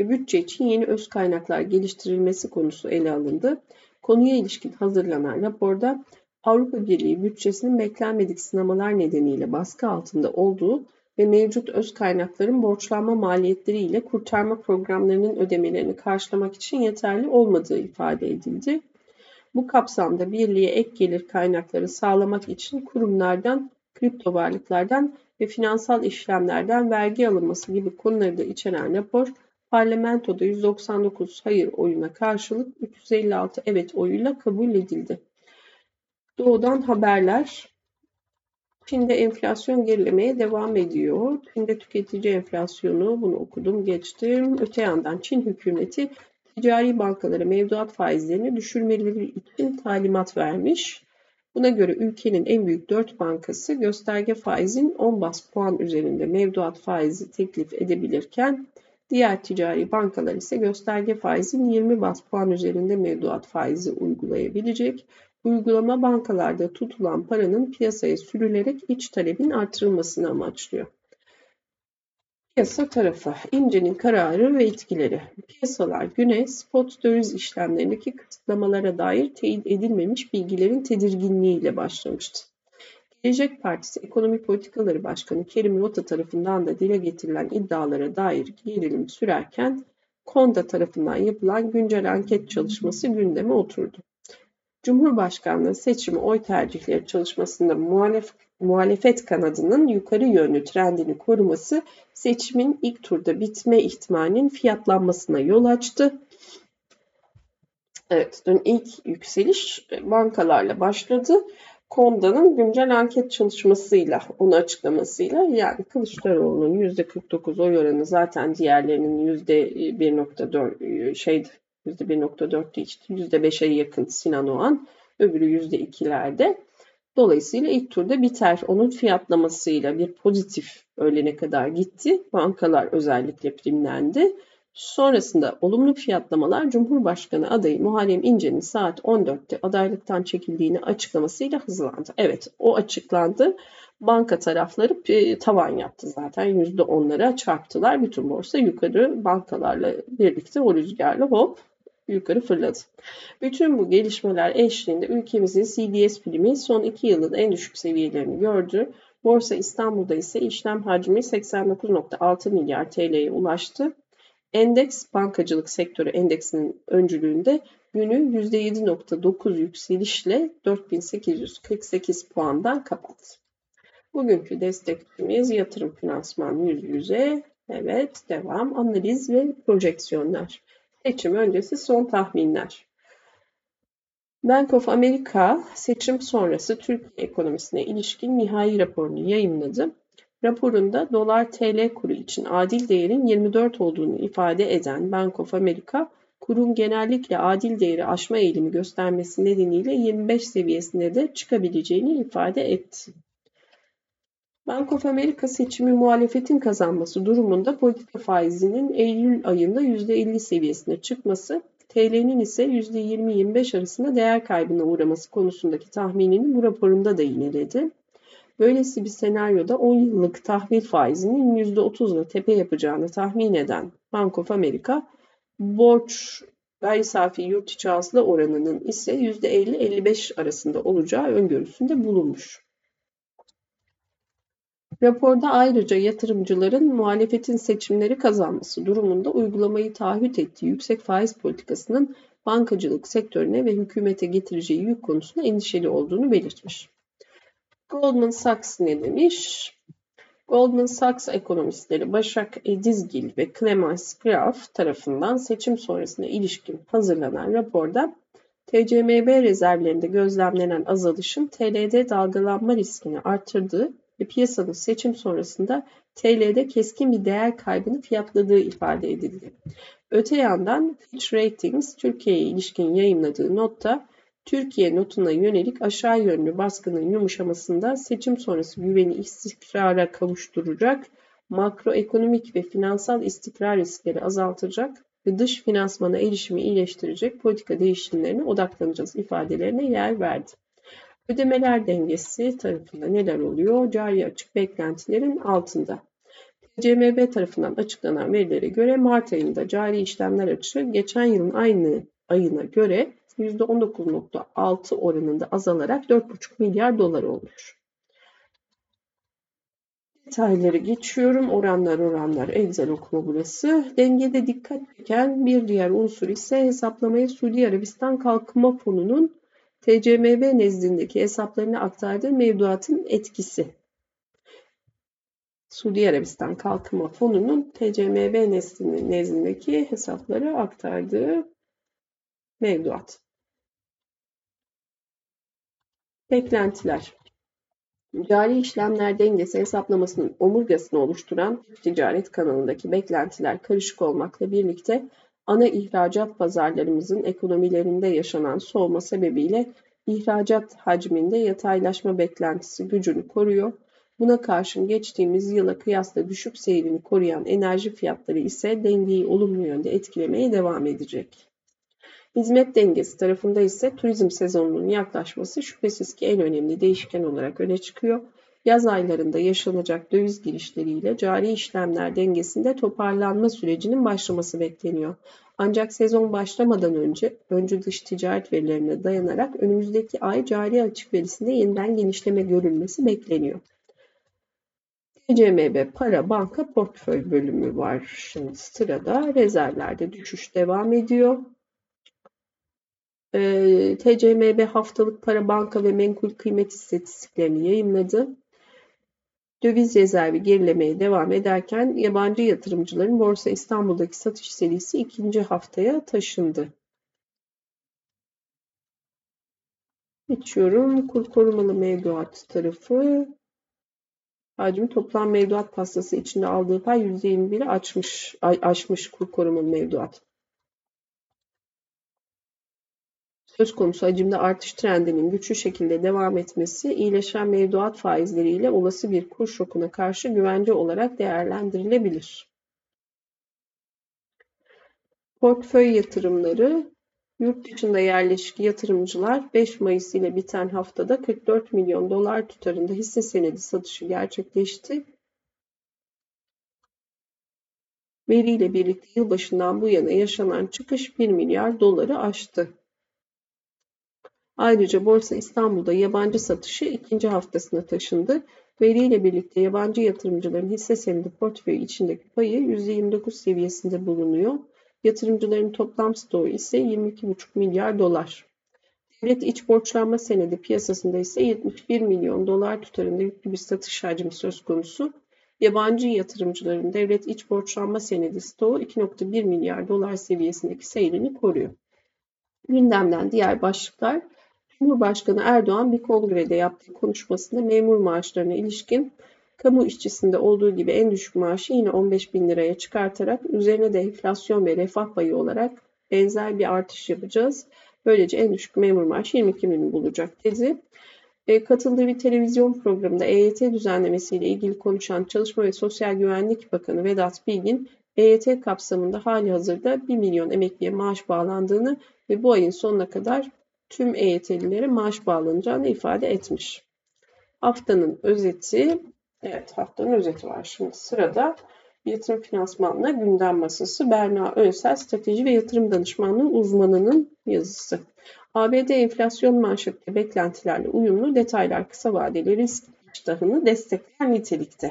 ve bütçe için yeni öz kaynaklar geliştirilmesi konusu ele alındı. Konuya ilişkin hazırlanan raporda Avrupa Birliği bütçesinin beklenmedik sınamalar nedeniyle baskı altında olduğu ve mevcut öz kaynakların borçlanma maliyetleri ile kurtarma programlarının ödemelerini karşılamak için yeterli olmadığı ifade edildi. Bu kapsamda birliğe ek gelir kaynakları sağlamak için kurumlardan, kripto varlıklardan ve finansal işlemlerden vergi alınması gibi konuları da içeren rapor parlamentoda 199 hayır oyuna karşılık 356 evet oyuyla kabul edildi. Doğudan haberler. Çin'de enflasyon gerilemeye devam ediyor. Çin'de tüketici enflasyonu, bunu okudum geçtim. Öte yandan Çin hükümeti ticari bankalara mevduat faizlerini düşürmeleri için talimat vermiş. Buna göre ülkenin en büyük 4 bankası gösterge faizin 10 bas puan üzerinde mevduat faizi teklif edebilirken diğer ticari bankalar ise gösterge faizin 20 bas puan üzerinde mevduat faizi uygulayabilecek. Uygulama bankalarda tutulan paranın piyasaya sürülerek iç talebin artırılmasını amaçlıyor. Piyasa tarafı, İnce'nin kararı ve etkileri. Piyasalar güne spot döviz işlemlerindeki kısıtlamalara dair teyit edilmemiş bilgilerin tedirginliğiyle başlamıştı. Gelecek Partisi Ekonomi Politikaları Başkanı Kerim Rota tarafından da dile getirilen iddialara dair gerilim sürerken Konda tarafından yapılan güncel anket çalışması gündeme oturdu. Cumhurbaşkanlığı seçimi oy tercihleri çalışmasında muhalef, muhalefet kanadının yukarı yönlü trendini koruması seçimin ilk turda bitme ihtimalinin fiyatlanmasına yol açtı. Evet, dün ilk yükseliş bankalarla başladı. Konda'nın güncel anket çalışmasıyla, onu açıklamasıyla yani Kılıçdaroğlu'nun %49 oy oranı zaten diğerlerinin %1.4 şeydi %1.4'tü işte %5'e yakın Sinan Oğan. Öbürü %2'lerde. Dolayısıyla ilk turda biter. Onun fiyatlamasıyla bir pozitif öğlene kadar gitti. Bankalar özellikle primlendi. Sonrasında olumlu fiyatlamalar Cumhurbaşkanı adayı Muharrem İnce'nin saat 14'te adaylıktan çekildiğini açıklamasıyla hızlandı. Evet o açıklandı. Banka tarafları e, tavan yaptı zaten. %10'lara çarptılar. Bütün borsa yukarı bankalarla birlikte o rüzgarla hop yukarı fırladı. Bütün bu gelişmeler eşliğinde ülkemizin CDS primi son 2 yılın en düşük seviyelerini gördü. Borsa İstanbul'da ise işlem hacmi 89.6 milyar TL'ye ulaştı. Endeks bankacılık sektörü endeksinin öncülüğünde günü %7.9 yükselişle 4848 puandan kapattı. Bugünkü destekçimiz yatırım finansman yüz yüze. Evet devam analiz ve projeksiyonlar. Seçim öncesi son tahminler. Bank of America seçim sonrası Türkiye ekonomisine ilişkin nihai raporunu yayınladı. Raporunda dolar TL kuru için adil değerin 24 olduğunu ifade eden Bank of America, kurun genellikle adil değeri aşma eğilimi göstermesi nedeniyle 25 seviyesinde de çıkabileceğini ifade etti. Bank of America seçimi muhalefetin kazanması durumunda politika faizinin Eylül ayında %50 seviyesine çıkması TL'nin ise %20-25 arasında değer kaybına uğraması konusundaki tahminini bu raporunda da yineledi. Böylesi bir senaryoda 10 yıllık tahvil faizinin %30'la tepe yapacağını tahmin eden Bank of America, borç gayri safi yurt içi hasıla oranının ise %50-55 arasında olacağı öngörüsünde bulunmuş. Raporda ayrıca yatırımcıların muhalefetin seçimleri kazanması durumunda uygulamayı taahhüt ettiği yüksek faiz politikasının bankacılık sektörüne ve hükümete getireceği yük konusunda endişeli olduğunu belirtmiş. Goldman Sachs ne demiş? Goldman Sachs ekonomistleri Başak Edizgil ve Clemens Graf tarafından seçim sonrasına ilişkin hazırlanan raporda TCMB rezervlerinde gözlemlenen azalışın TL'de dalgalanma riskini artırdığı ve piyasanın seçim sonrasında TL'de keskin bir değer kaybını fiyatladığı ifade edildi. Öte yandan Fitch Ratings Türkiye'ye ilişkin yayınladığı notta Türkiye notuna yönelik aşağı yönlü baskının yumuşamasında seçim sonrası güveni istikrara kavuşturacak, makroekonomik ve finansal istikrar riskleri azaltacak ve dış finansmana erişimi iyileştirecek politika değişimlerine odaklanacağız ifadelerine yer verdi. Ödemeler dengesi tarafında neler oluyor? Cari açık beklentilerin altında. CMB tarafından açıklanan verilere göre Mart ayında cari işlemler açığı geçen yılın aynı ayına göre %19.6 oranında azalarak 4,5 milyar dolar olmuş. Detayları geçiyorum. Oranlar oranlar Excel okuma burası. Dengede dikkat çeken bir diğer unsur ise hesaplamaya Suudi Arabistan Kalkınma Fonu'nun TCMB nezdindeki hesaplarına aktardığı mevduatın etkisi. Suudi Arabistan Kalkınma Fonu'nun TCMB nezdindeki hesapları aktardığı mevduat. Beklentiler Cari işlemler dengesi hesaplamasının omurgasını oluşturan ticaret kanalındaki beklentiler karışık olmakla birlikte ana ihracat pazarlarımızın ekonomilerinde yaşanan soğuma sebebiyle ihracat hacminde yataylaşma beklentisi gücünü koruyor. Buna karşın geçtiğimiz yıla kıyasla düşük seyrini koruyan enerji fiyatları ise dengeyi olumlu yönde etkilemeye devam edecek. Hizmet dengesi tarafında ise turizm sezonunun yaklaşması şüphesiz ki en önemli değişken olarak öne çıkıyor. Yaz aylarında yaşanacak döviz girişleriyle cari işlemler dengesinde toparlanma sürecinin başlaması bekleniyor. Ancak sezon başlamadan önce öncü dış ticaret verilerine dayanarak önümüzdeki ay cari açık verisinde yeniden genişleme görülmesi bekleniyor. TCMB para banka portföy bölümü var. Şimdi sırada rezervlerde düşüş devam ediyor. Ee, TCMB haftalık para banka ve menkul kıymet istatistiklerini yayınladı. Döviz rezervi gerilemeye devam ederken yabancı yatırımcıların Borsa İstanbul'daki satış serisi ikinci haftaya taşındı. Geçiyorum. Kur korumalı mevduat tarafı. Hacmi toplam mevduat pastası içinde aldığı pay %21'i açmış, aşmış kur korumalı mevduat. Söz konusu hacimde artış trendinin güçlü şekilde devam etmesi, iyileşen mevduat faizleriyle olası bir kur şokuna karşı güvence olarak değerlendirilebilir. Portföy yatırımları Yurt dışında yerleşik yatırımcılar 5 Mayıs ile biten haftada 44 milyon dolar tutarında hisse senedi satışı gerçekleşti. Veriyle birlikte yılbaşından bu yana yaşanan çıkış 1 milyar doları aştı. Ayrıca Borsa İstanbul'da yabancı satışı ikinci haftasına taşındı. Veriyle birlikte yabancı yatırımcıların hisse senedi portföyü içindeki payı %29 seviyesinde bulunuyor. Yatırımcıların toplam stoğu ise 22,5 milyar dolar. Devlet iç borçlanma senedi piyasasında ise 71 milyon dolar tutarında yüklü bir satış hacmi söz konusu. Yabancı yatırımcıların devlet iç borçlanma senedi stoğu 2.1 milyar dolar seviyesindeki seyrini koruyor. Gündemden diğer başlıklar Cumhurbaşkanı Erdoğan bir kongrede yaptığı konuşmasında memur maaşlarına ilişkin kamu işçisinde olduğu gibi en düşük maaşı yine 15 bin liraya çıkartarak üzerine de enflasyon ve refah payı olarak benzer bir artış yapacağız. Böylece en düşük memur maaşı 22 bin bulacak dedi. E, katıldığı bir televizyon programında EYT düzenlemesiyle ilgili konuşan Çalışma ve Sosyal Güvenlik Bakanı Vedat Bilgin, EYT kapsamında hali hazırda 1 milyon emekliye maaş bağlandığını ve bu ayın sonuna kadar tüm EYT'lilere maaş bağlanacağını ifade etmiş. Haftanın özeti, evet haftanın özeti var şimdi sırada. Yatırım Finansman'la gündem masası Berna Önsel Strateji ve Yatırım Danışmanlığı uzmanının yazısı. ABD enflasyon manşette beklentilerle uyumlu detaylar kısa vadeli risk iştahını destekleyen nitelikte.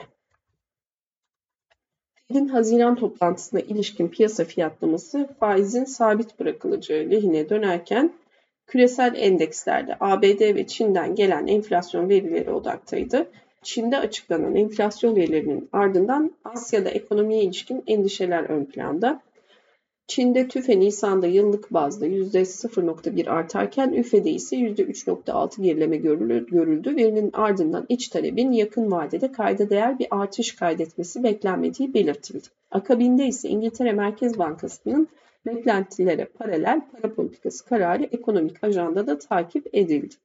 Fed'in Haziran toplantısına ilişkin piyasa fiyatlaması faizin sabit bırakılacağı lehine dönerken küresel endekslerde ABD ve Çin'den gelen enflasyon verileri odaktaydı. Çin'de açıklanan enflasyon verilerinin ardından Asya'da ekonomiye ilişkin endişeler ön planda. Çin'de TÜFE Nisan'da yıllık bazda %0.1 artarken üfede ise %3.6 gerileme görüldü. Verinin ardından iç talebin yakın vadede kayda değer bir artış kaydetmesi beklenmediği belirtildi. Akabinde ise İngiltere Merkez Bankası'nın beklentilere paralel para politikası kararı ekonomik ajandada takip edildi.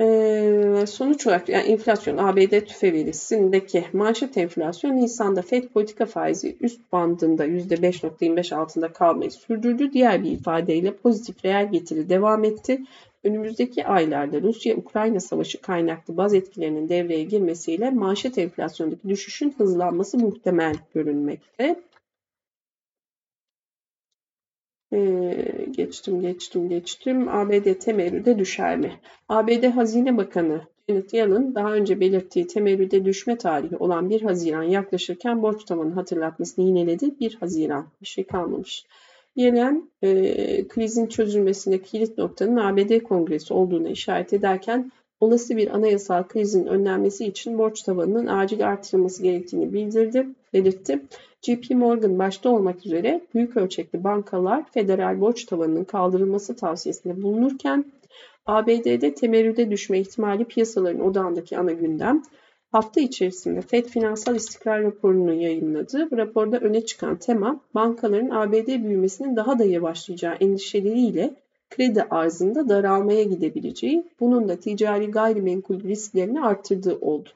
Ee, sonuç olarak yani enflasyon ABD tüfe verisindeki manşet enflasyon Nisan'da FED politika faizi üst bandında %5.25 altında kalmayı sürdürdü. Diğer bir ifadeyle pozitif reel getiri devam etti. Önümüzdeki aylarda Rusya-Ukrayna savaşı kaynaklı baz etkilerinin devreye girmesiyle manşet enflasyondaki düşüşün hızlanması muhtemel görünmekte. Ee, geçtim, geçtim, geçtim. ABD temerrüde düşer mi? ABD Hazine Bakanı Janet Yellen daha önce belirttiği temerrüde düşme tarihi olan 1 Haziran yaklaşırken borç tavanı hatırlatmasını yineledi. 1 Haziran bir şey kalmamış. Yellen e, krizin çözülmesinde kilit noktanın ABD Kongresi olduğunu işaret ederken olası bir anayasal krizin önlenmesi için borç tavanının acil artırılması gerektiğini bildirdi, belirtti. JP Morgan başta olmak üzere büyük ölçekli bankalar federal borç tavanının kaldırılması tavsiyesinde bulunurken ABD'de temerrüde düşme ihtimali piyasaların odağındaki ana gündem. Hafta içerisinde FED finansal istikrar raporunu yayınladı. Bu raporda öne çıkan tema bankaların ABD büyümesinin daha da yavaşlayacağı endişeleriyle kredi arzında daralmaya gidebileceği, bunun da ticari gayrimenkul risklerini arttırdığı oldu.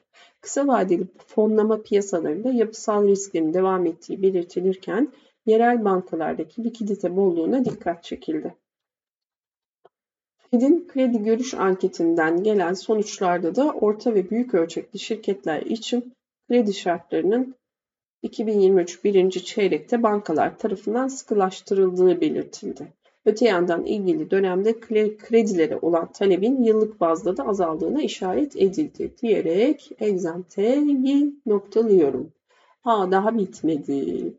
Kısa vadeli fonlama piyasalarında yapısal risklerin devam ettiği belirtilirken yerel bankalardaki likidite bolluğuna dikkat çekildi. Fed'in kredi görüş anketinden gelen sonuçlarda da orta ve büyük ölçekli şirketler için kredi şartlarının 2023 birinci çeyrekte bankalar tarafından sıkılaştırıldığı belirtildi. Öte yandan ilgili dönemde kredilere olan talebin yıllık bazda da azaldığına işaret edildi diyerek egzanteyi noktalıyorum. Ha daha bitmedi.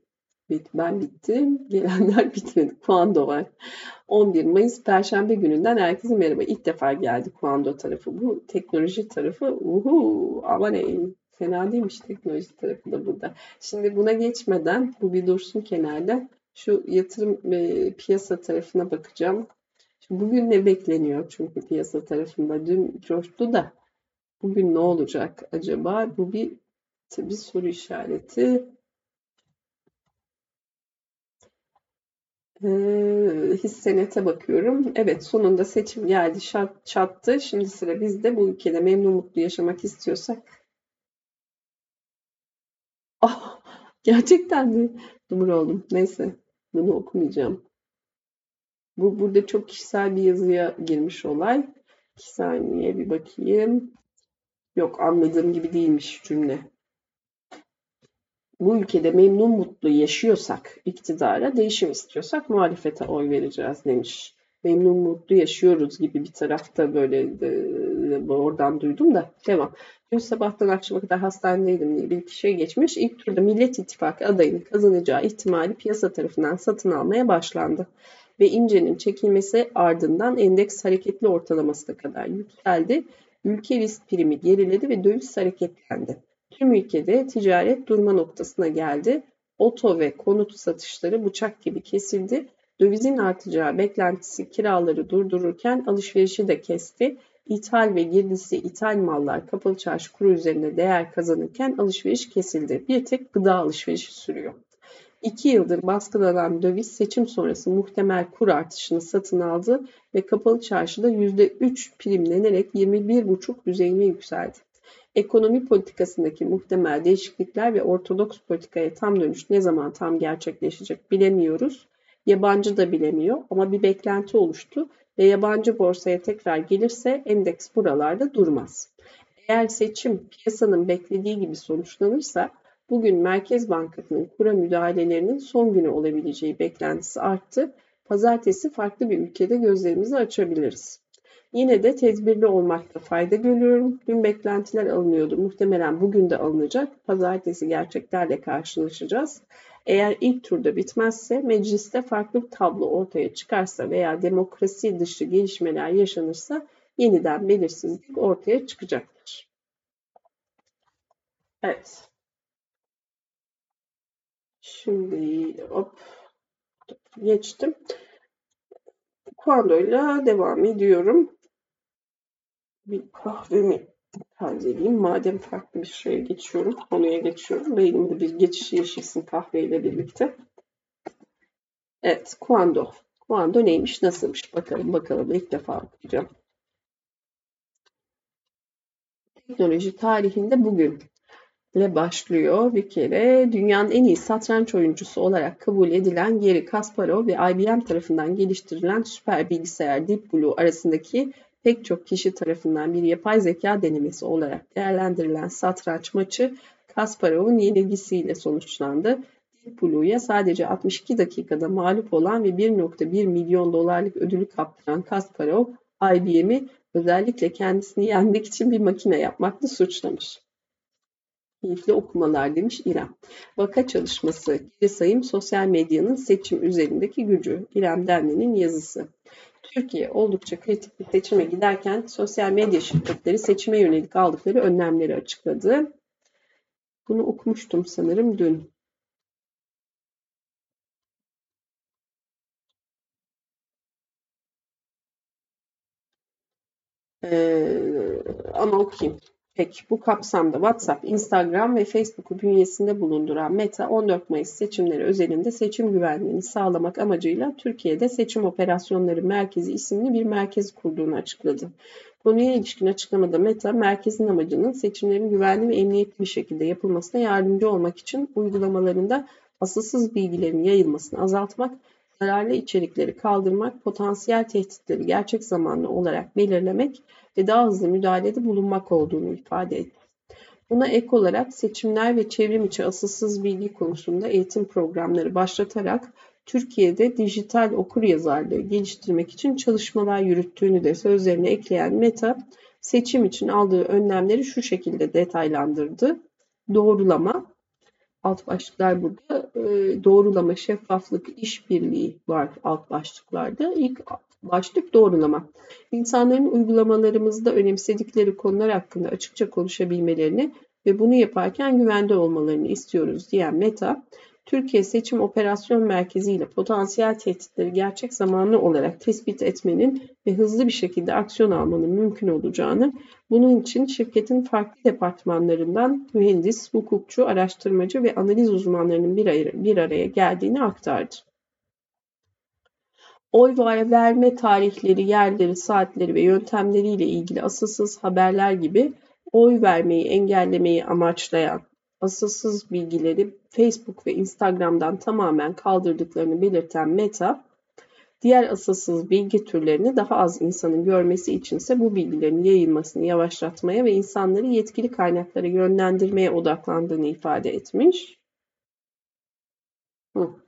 Bit, ben bittim. Gelenler bitmedi. Kuando var. 11 Mayıs Perşembe gününden herkese merhaba. İlk defa geldi Kuando tarafı. Bu teknoloji tarafı. Uhu, ama ne fena değilmiş teknoloji tarafı da burada. Şimdi buna geçmeden bu bir dursun kenarda. Şu yatırım e, piyasa tarafına bakacağım. Şimdi bugün ne bekleniyor çünkü piyasa tarafında? Dün coştu da bugün ne olacak acaba? Bu bir tabii soru işareti. Ee, hissenete bakıyorum. Evet sonunda seçim geldi şart, çattı. Şimdi sıra bizde bu ülkede memnun mutlu yaşamak istiyorsak. Oh, gerçekten mi? Dumur oldum. Neyse. Bunu okumayacağım. Bu burada çok kişisel bir yazıya girmiş olay. İki saniye bir bakayım. Yok anladığım gibi değilmiş cümle. Bu ülkede memnun mutlu yaşıyorsak iktidara, değişim istiyorsak muhalefete oy vereceğiz demiş. Memnun mutlu yaşıyoruz gibi bir tarafta böyle e, oradan duydum da devam. Dün sabahtan akşama kadar hastanedeydim diye bir şey geçmiş. İlk turda Millet İttifakı adayının kazanacağı ihtimali piyasa tarafından satın almaya başlandı. Ve İnce'nin çekilmesi ardından endeks hareketli ortalamasına kadar yükseldi. Ülke risk primi geriledi ve döviz hareketlendi. Tüm ülkede ticaret durma noktasına geldi. Oto ve konut satışları bıçak gibi kesildi. Dövizin artacağı beklentisi kiraları durdururken alışverişi de kesti. İthal ve girdisi ithal mallar kapalı çarşı kuru üzerinde değer kazanırken alışveriş kesildi. Bir tek gıda alışverişi sürüyor. İki yıldır baskılanan döviz seçim sonrası muhtemel kur artışını satın aldı ve kapalı çarşıda %3 primlenerek 21,5 düzeyine yükseldi. Ekonomi politikasındaki muhtemel değişiklikler ve ortodoks politikaya tam dönüş ne zaman tam gerçekleşecek bilemiyoruz. Yabancı da bilemiyor ama bir beklenti oluştu ve yabancı borsaya tekrar gelirse endeks buralarda durmaz. Eğer seçim piyasanın beklediği gibi sonuçlanırsa bugün Merkez Bankası'nın kura müdahalelerinin son günü olabileceği beklentisi arttı. Pazartesi farklı bir ülkede gözlerimizi açabiliriz. Yine de tedbirli olmakta fayda görüyorum. Dün beklentiler alınıyordu. Muhtemelen bugün de alınacak. Pazartesi gerçeklerle karşılaşacağız. Eğer ilk turda bitmezse, mecliste farklı bir tablo ortaya çıkarsa veya demokrasi dışı gelişmeler yaşanırsa yeniden belirsizlik ortaya çıkacaktır. Evet. Şimdi hop geçtim. Kuando ile devam ediyorum. Bir kahvemi tazeleyeyim. Madem farklı bir şeye geçiyorum, konuya geçiyorum. Beynimde bir geçiş yaşasın kahveyle birlikte. Evet, Kuando. Kuando neymiş, nasılmış bakalım bakalım. İlk defa okuyacağım. Teknoloji tarihinde bugün ile başlıyor bir kere. Dünyanın en iyi satranç oyuncusu olarak kabul edilen Gary Kasparov ve IBM tarafından geliştirilen süper bilgisayar Deep Blue arasındaki pek çok kişi tarafından bir yapay zeka denemesi olarak değerlendirilen satranç maçı Kasparov'un yenilgisiyle sonuçlandı. Deep Blue'ya sadece 62 dakikada mağlup olan ve 1.1 milyon dolarlık ödülü kaptıran Kasparov, IBM'i özellikle kendisini yenmek için bir makine yapmakla suçlamış. Keyifli okumalar demiş İrem. Vaka çalışması, geri sayım sosyal medyanın seçim üzerindeki gücü. İrem Denli'nin yazısı. Türkiye oldukça kritik bir seçime giderken sosyal medya şirketleri seçime yönelik aldıkları önlemleri açıkladı. Bunu okumuştum sanırım dün. Ee, ama okuyayım. Peki bu kapsamda WhatsApp, Instagram ve Facebook'u bünyesinde bulunduran Meta 14 Mayıs seçimleri özelinde seçim güvenliğini sağlamak amacıyla Türkiye'de Seçim Operasyonları Merkezi isimli bir merkez kurduğunu açıkladı. Konuya ilişkin açıklamada Meta, merkezin amacının seçimlerin güvenli ve emniyetli bir şekilde yapılmasına yardımcı olmak için uygulamalarında asılsız bilgilerin yayılmasını azaltmak, zararlı içerikleri kaldırmak, potansiyel tehditleri gerçek zamanlı olarak belirlemek ve daha hızlı müdahalede bulunmak olduğunu ifade etti. Buna ek olarak seçimler ve çevrim içi asılsız bilgi konusunda eğitim programları başlatarak Türkiye'de dijital okur yazarlığı geliştirmek için çalışmalar yürüttüğünü de sözlerine ekleyen Meta, seçim için aldığı önlemleri şu şekilde detaylandırdı. Doğrulama, alt başlıklar burada. Doğrulama, şeffaflık, işbirliği var alt başlıklarda. İlk başlık doğrulama. İnsanların uygulamalarımızda önemsedikleri konular hakkında açıkça konuşabilmelerini ve bunu yaparken güvende olmalarını istiyoruz diyen Meta, Türkiye Seçim Operasyon Merkezi ile potansiyel tehditleri gerçek zamanlı olarak tespit etmenin ve hızlı bir şekilde aksiyon almanın mümkün olacağını, bunun için şirketin farklı departmanlarından mühendis, hukukçu, araştırmacı ve analiz uzmanlarının bir bir araya geldiğini aktardı oy verme tarihleri, yerleri, saatleri ve yöntemleriyle ilgili asılsız haberler gibi oy vermeyi engellemeyi amaçlayan asılsız bilgileri Facebook ve Instagram'dan tamamen kaldırdıklarını belirten Meta, diğer asılsız bilgi türlerini daha az insanın görmesi içinse bu bilgilerin yayılmasını yavaşlatmaya ve insanları yetkili kaynaklara yönlendirmeye odaklandığını ifade etmiş. Hı.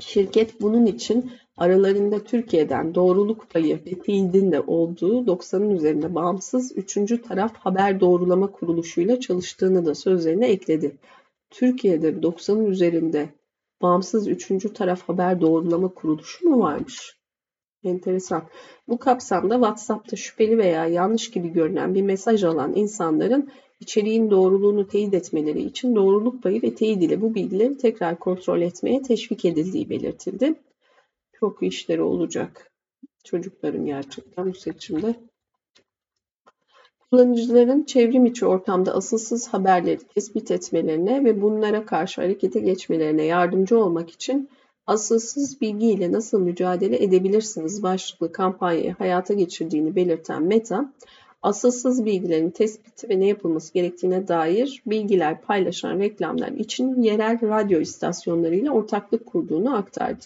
Şirket bunun için aralarında Türkiye'den doğruluk payı ve teyidin de olduğu 90'ın üzerinde bağımsız üçüncü taraf haber doğrulama kuruluşuyla çalıştığını da sözlerine ekledi. Türkiye'de 90'ın üzerinde bağımsız üçüncü taraf haber doğrulama kuruluşu mu varmış? Enteresan. Bu kapsamda WhatsApp'ta şüpheli veya yanlış gibi görünen bir mesaj alan insanların içeriğin doğruluğunu teyit etmeleri için doğruluk payı ve teyit ile bu bilgileri tekrar kontrol etmeye teşvik edildiği belirtildi. Çok işleri olacak çocukların gerçekten bu seçimde. Kullanıcıların çevrim içi ortamda asılsız haberleri tespit etmelerine ve bunlara karşı harekete geçmelerine yardımcı olmak için asılsız bilgiyle nasıl mücadele edebilirsiniz başlıklı kampanyayı hayata geçirdiğini belirten Meta, asılsız bilgilerin tespiti ve ne yapılması gerektiğine dair bilgiler paylaşan reklamlar için yerel radyo istasyonlarıyla ortaklık kurduğunu aktardı.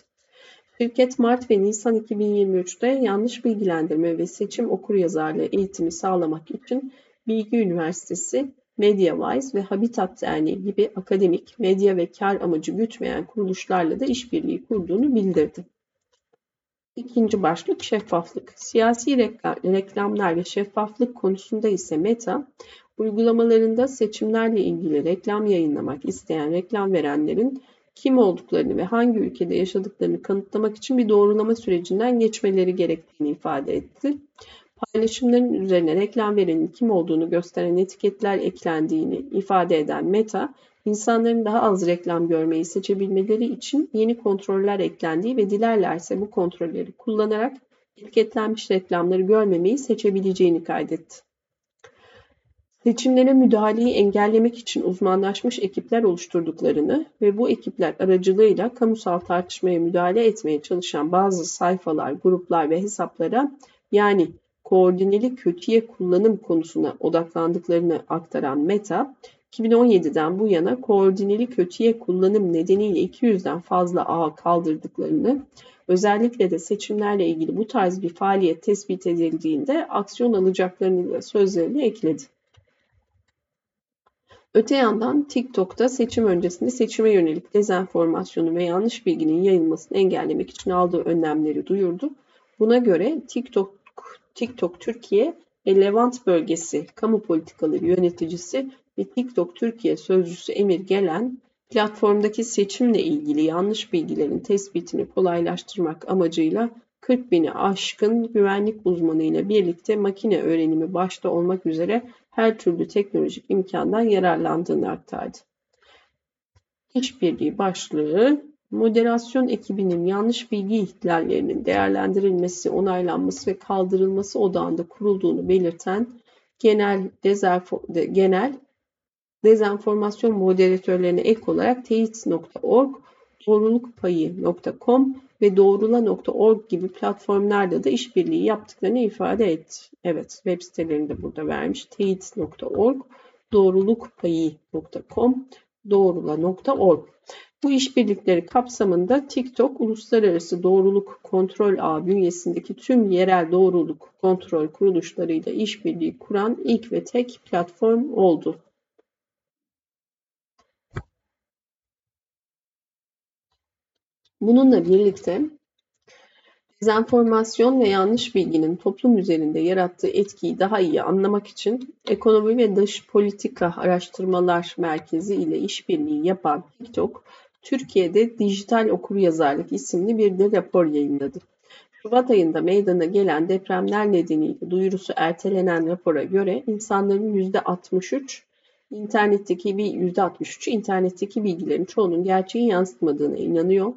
Şirket Mart ve Nisan 2023'te yanlış bilgilendirme ve seçim okuryazarlığı eğitimi sağlamak için Bilgi Üniversitesi, MediaWise ve Habitat Derneği gibi akademik, medya ve kar amacı gütmeyen kuruluşlarla da işbirliği kurduğunu bildirdi. İkinci başlık şeffaflık. Siyasi reklamlar ve şeffaflık konusunda ise Meta, uygulamalarında seçimlerle ilgili reklam yayınlamak isteyen reklam verenlerin kim olduklarını ve hangi ülkede yaşadıklarını kanıtlamak için bir doğrulama sürecinden geçmeleri gerektiğini ifade etti. Paylaşımların üzerine reklam verenin kim olduğunu gösteren etiketler eklendiğini ifade eden Meta, insanların daha az reklam görmeyi seçebilmeleri için yeni kontroller eklendiği ve dilerlerse bu kontrolleri kullanarak etiketlenmiş reklamları görmemeyi seçebileceğini kaydetti. Seçimlere müdahaleyi engellemek için uzmanlaşmış ekipler oluşturduklarını ve bu ekipler aracılığıyla kamusal tartışmaya müdahale etmeye çalışan bazı sayfalar, gruplar ve hesaplara yani koordineli kötüye kullanım konusuna odaklandıklarını aktaran Meta, 2017'den bu yana koordineli kötüye kullanım nedeniyle 200'den fazla ağ kaldırdıklarını, özellikle de seçimlerle ilgili bu tarz bir faaliyet tespit edildiğinde aksiyon alacaklarını da sözlerine ekledi. Öte yandan TikTok'ta seçim öncesinde seçime yönelik dezenformasyonu ve yanlış bilginin yayılmasını engellemek için aldığı önlemleri duyurdu. Buna göre TikTok, TikTok Türkiye ve Levant bölgesi kamu politikaları yöneticisi ve TikTok Türkiye sözcüsü Emir Gelen, platformdaki seçimle ilgili yanlış bilgilerin tespitini kolaylaştırmak amacıyla 40 bini aşkın güvenlik uzmanı ile birlikte makine öğrenimi başta olmak üzere her türlü teknolojik imkandan yararlandığını aktardı. İşbirliği başlığı moderasyon ekibinin yanlış bilgi ihlallerinin değerlendirilmesi, onaylanması ve kaldırılması odağında kurulduğunu belirten genel, genel dezenformasyon moderatörlerine ek olarak teyit.org, doğrulukpayı.com ve doğrula.org gibi platformlarda da işbirliği yaptıklarını ifade etti. Evet, web sitelerini de burada vermiş. teyit.org, doğrulukpayı.com, doğrula.org. Bu işbirlikleri kapsamında TikTok Uluslararası Doğruluk Kontrol Ağı bünyesindeki tüm yerel doğruluk kontrol kuruluşlarıyla işbirliği kuran ilk ve tek platform oldu. Bununla birlikte dezenformasyon ve yanlış bilginin toplum üzerinde yarattığı etkiyi daha iyi anlamak için Ekonomi ve Dış Politika Araştırmalar Merkezi ile işbirliği yapan TikTok, Türkiye'de Dijital Okuryazarlık isimli bir de rapor yayınladı. Şubat ayında meydana gelen depremler nedeniyle duyurusu ertelenen rapora göre insanların %63 internetteki bir %63'ü internetteki bilgilerin çoğunun gerçeği yansıtmadığına inanıyor.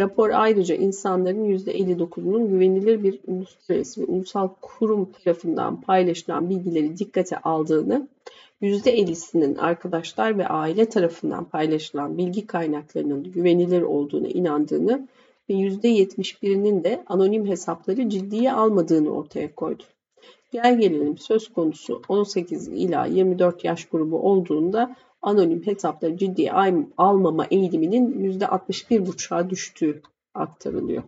Rapor ayrıca insanların %59'unun güvenilir bir uluslararası ve ulusal kurum tarafından paylaşılan bilgileri dikkate aldığını, %50'sinin arkadaşlar ve aile tarafından paylaşılan bilgi kaynaklarının güvenilir olduğuna inandığını ve %71'inin de anonim hesapları ciddiye almadığını ortaya koydu. Gel gelelim söz konusu 18 ila 24 yaş grubu olduğunda anonim hesapları ciddiye almama eğiliminin %61,5'a düştüğü aktarılıyor.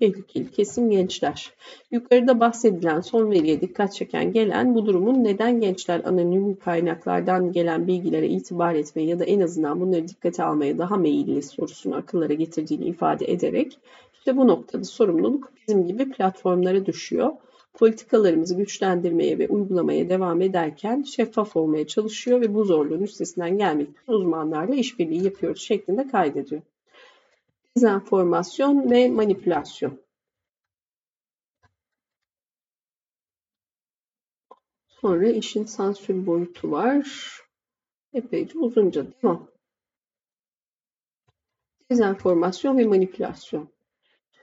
Tehlikeli kesim gençler. Yukarıda bahsedilen son veriye dikkat çeken gelen bu durumun neden gençler anonim kaynaklardan gelen bilgilere itibar etmeye ya da en azından bunları dikkate almaya daha meyilli sorusunu akıllara getirdiğini ifade ederek işte bu noktada sorumluluk bizim gibi platformlara düşüyor politikalarımızı güçlendirmeye ve uygulamaya devam ederken şeffaf olmaya çalışıyor ve bu zorluğun üstesinden gelmek için uzmanlarla işbirliği yapıyoruz şeklinde kaydediyor. Dezenformasyon ve manipülasyon. Sonra işin sansür boyutu var. Epeyce uzunca devam. Dezenformasyon ve manipülasyon.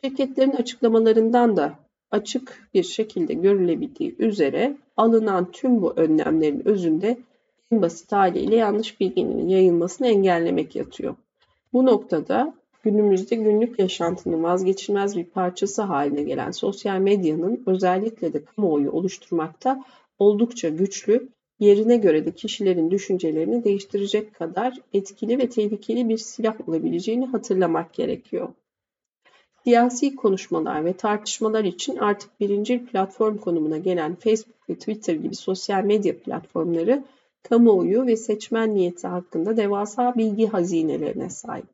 Şirketlerin açıklamalarından da açık bir şekilde görülebildiği üzere alınan tüm bu önlemlerin özünde en basit haliyle yanlış bilginin yayılmasını engellemek yatıyor. Bu noktada günümüzde günlük yaşantının vazgeçilmez bir parçası haline gelen sosyal medyanın özellikle de kamuoyu oluşturmakta oldukça güçlü, yerine göre de kişilerin düşüncelerini değiştirecek kadar etkili ve tehlikeli bir silah olabileceğini hatırlamak gerekiyor. Siyasi konuşmalar ve tartışmalar için artık birinci platform konumuna gelen Facebook ve Twitter gibi sosyal medya platformları kamuoyu ve seçmen niyeti hakkında devasa bilgi hazinelerine sahip.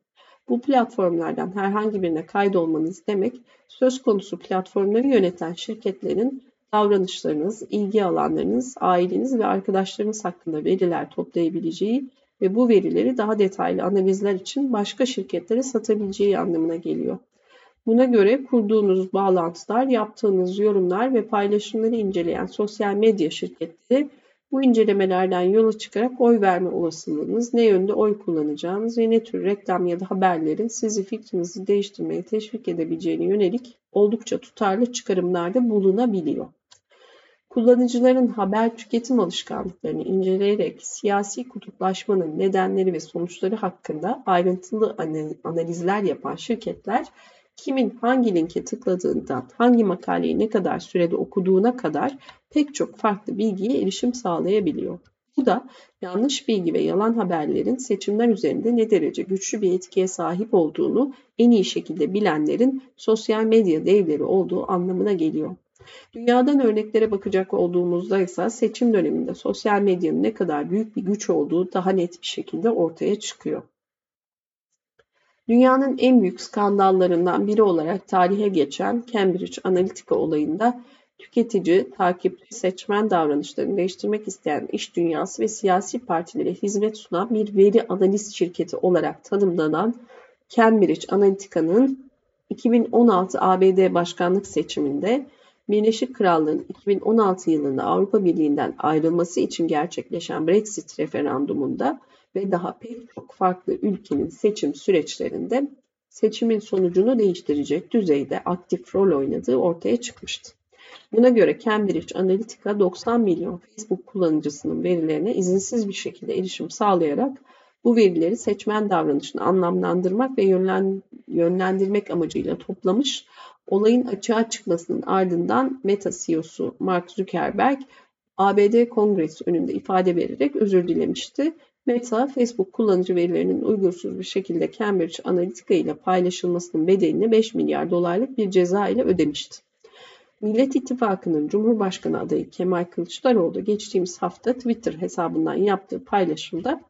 Bu platformlardan herhangi birine kaydolmanız demek, söz konusu platformları yöneten şirketlerin davranışlarınız, ilgi alanlarınız, aileniz ve arkadaşlarınız hakkında veriler toplayabileceği ve bu verileri daha detaylı analizler için başka şirketlere satabileceği anlamına geliyor. Buna göre kurduğunuz bağlantılar, yaptığınız yorumlar ve paylaşımları inceleyen sosyal medya şirketleri bu incelemelerden yola çıkarak oy verme olasılığınız, ne yönde oy kullanacağınız ve ne tür reklam ya da haberlerin sizi fikrinizi değiştirmeye teşvik edebileceğine yönelik oldukça tutarlı çıkarımlarda bulunabiliyor. Kullanıcıların haber tüketim alışkanlıklarını inceleyerek siyasi kutuplaşmanın nedenleri ve sonuçları hakkında ayrıntılı analizler yapan şirketler kimin hangi linke tıkladığından, hangi makaleyi ne kadar sürede okuduğuna kadar pek çok farklı bilgiye erişim sağlayabiliyor. Bu da yanlış bilgi ve yalan haberlerin seçimler üzerinde ne derece güçlü bir etkiye sahip olduğunu en iyi şekilde bilenlerin sosyal medya devleri olduğu anlamına geliyor. Dünyadan örneklere bakacak olduğumuzda ise seçim döneminde sosyal medyanın ne kadar büyük bir güç olduğu daha net bir şekilde ortaya çıkıyor. Dünyanın en büyük skandallarından biri olarak tarihe geçen Cambridge Analytica olayında tüketici, takipçi, seçmen davranışlarını değiştirmek isteyen iş dünyası ve siyasi partilere hizmet sunan bir veri analiz şirketi olarak tanımlanan Cambridge Analytica'nın 2016 ABD başkanlık seçiminde Birleşik Krallığın 2016 yılında Avrupa Birliği'nden ayrılması için gerçekleşen Brexit referandumunda ve daha pek çok farklı ülkenin seçim süreçlerinde seçimin sonucunu değiştirecek düzeyde aktif rol oynadığı ortaya çıkmıştı. Buna göre Cambridge Analytica 90 milyon Facebook kullanıcısının verilerine izinsiz bir şekilde erişim sağlayarak bu verileri seçmen davranışını anlamlandırmak ve yönlendirmek amacıyla toplamış. Olayın açığa çıkmasının ardından Meta CEO'su Mark Zuckerberg ABD Kongresi önünde ifade vererek özür dilemişti Meta, Facebook kullanıcı verilerinin uygunsuz bir şekilde Cambridge Analytica ile paylaşılmasının bedelini 5 milyar dolarlık bir ceza ile ödemişti. Millet İttifakı'nın Cumhurbaşkanı adayı Kemal Kılıçdaroğlu geçtiğimiz hafta Twitter hesabından yaptığı paylaşımda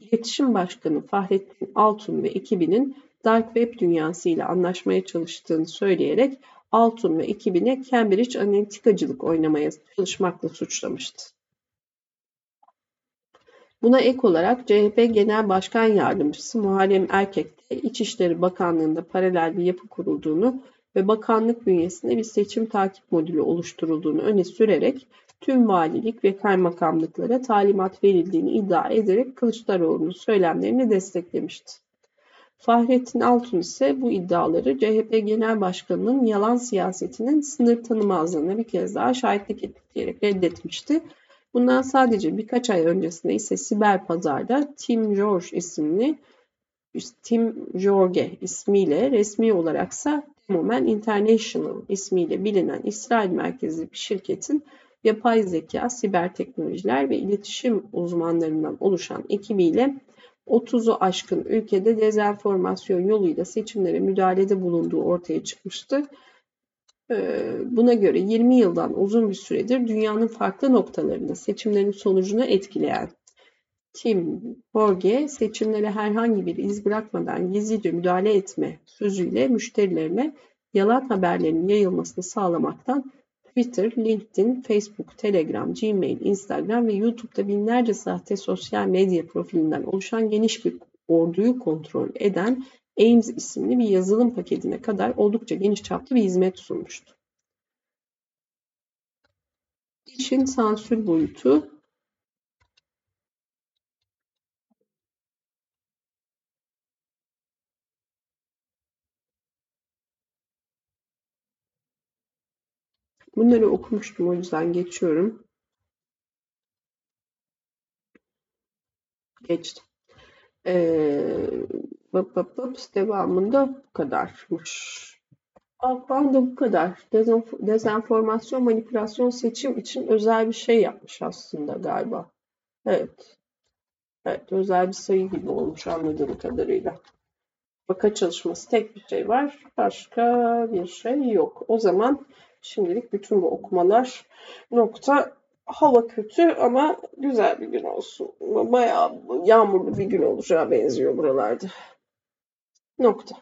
İletişim Başkanı Fahrettin Altun ve ekibinin Dark Web dünyasıyla anlaşmaya çalıştığını söyleyerek Altun ve ekibine Cambridge Analytica'cılık oynamaya çalışmakla suçlamıştı. Buna ek olarak CHP Genel Başkan Yardımcısı Muharrem Erkek de İçişleri Bakanlığı'nda paralel bir yapı kurulduğunu ve bakanlık bünyesinde bir seçim takip modülü oluşturulduğunu öne sürerek tüm valilik ve kaymakamlıklara talimat verildiğini iddia ederek Kılıçdaroğlu'nun söylemlerini desteklemişti. Fahrettin Altun ise bu iddiaları CHP Genel Başkanı'nın yalan siyasetinin sınır tanımazlığına bir kez daha şahitlik ettik reddetmişti Bundan sadece birkaç ay öncesinde ise siber pazarda Tim George isimli Tim Jorge ismiyle resmi olaraksa Demomen International ismiyle bilinen İsrail merkezli bir şirketin yapay zeka, siber teknolojiler ve iletişim uzmanlarından oluşan ekibiyle 30'u aşkın ülkede dezenformasyon yoluyla seçimlere müdahalede bulunduğu ortaya çıkmıştı. Ee, buna göre 20 yıldan uzun bir süredir dünyanın farklı noktalarında seçimlerin sonucunu etkileyen Tim Borge seçimlere herhangi bir iz bırakmadan gizlice müdahale etme sözüyle müşterilerine yalan haberlerin yayılmasını sağlamaktan Twitter, LinkedIn, Facebook, Telegram, Gmail, Instagram ve YouTube'da binlerce sahte sosyal medya profilinden oluşan geniş bir orduyu kontrol eden Ames isimli bir yazılım paketine kadar oldukça geniş çaplı bir hizmet sunmuştu. İşin sansür boyutu Bunları okumuştum o yüzden geçiyorum. Geçtim. Ee, Bıp bıp bıp devamında bu kadarmış. Akban'da bu kadar. Dezenformasyon, manipülasyon, seçim için özel bir şey yapmış aslında galiba. Evet. Evet, özel bir sayı gibi olmuş anladığım kadarıyla. Vaka çalışması tek bir şey var. Başka bir şey yok. O zaman şimdilik bütün bu okumalar nokta. Hava kötü ama güzel bir gün olsun. Bayağı yağmurlu bir gün olacağı benziyor buralarda. Nokta.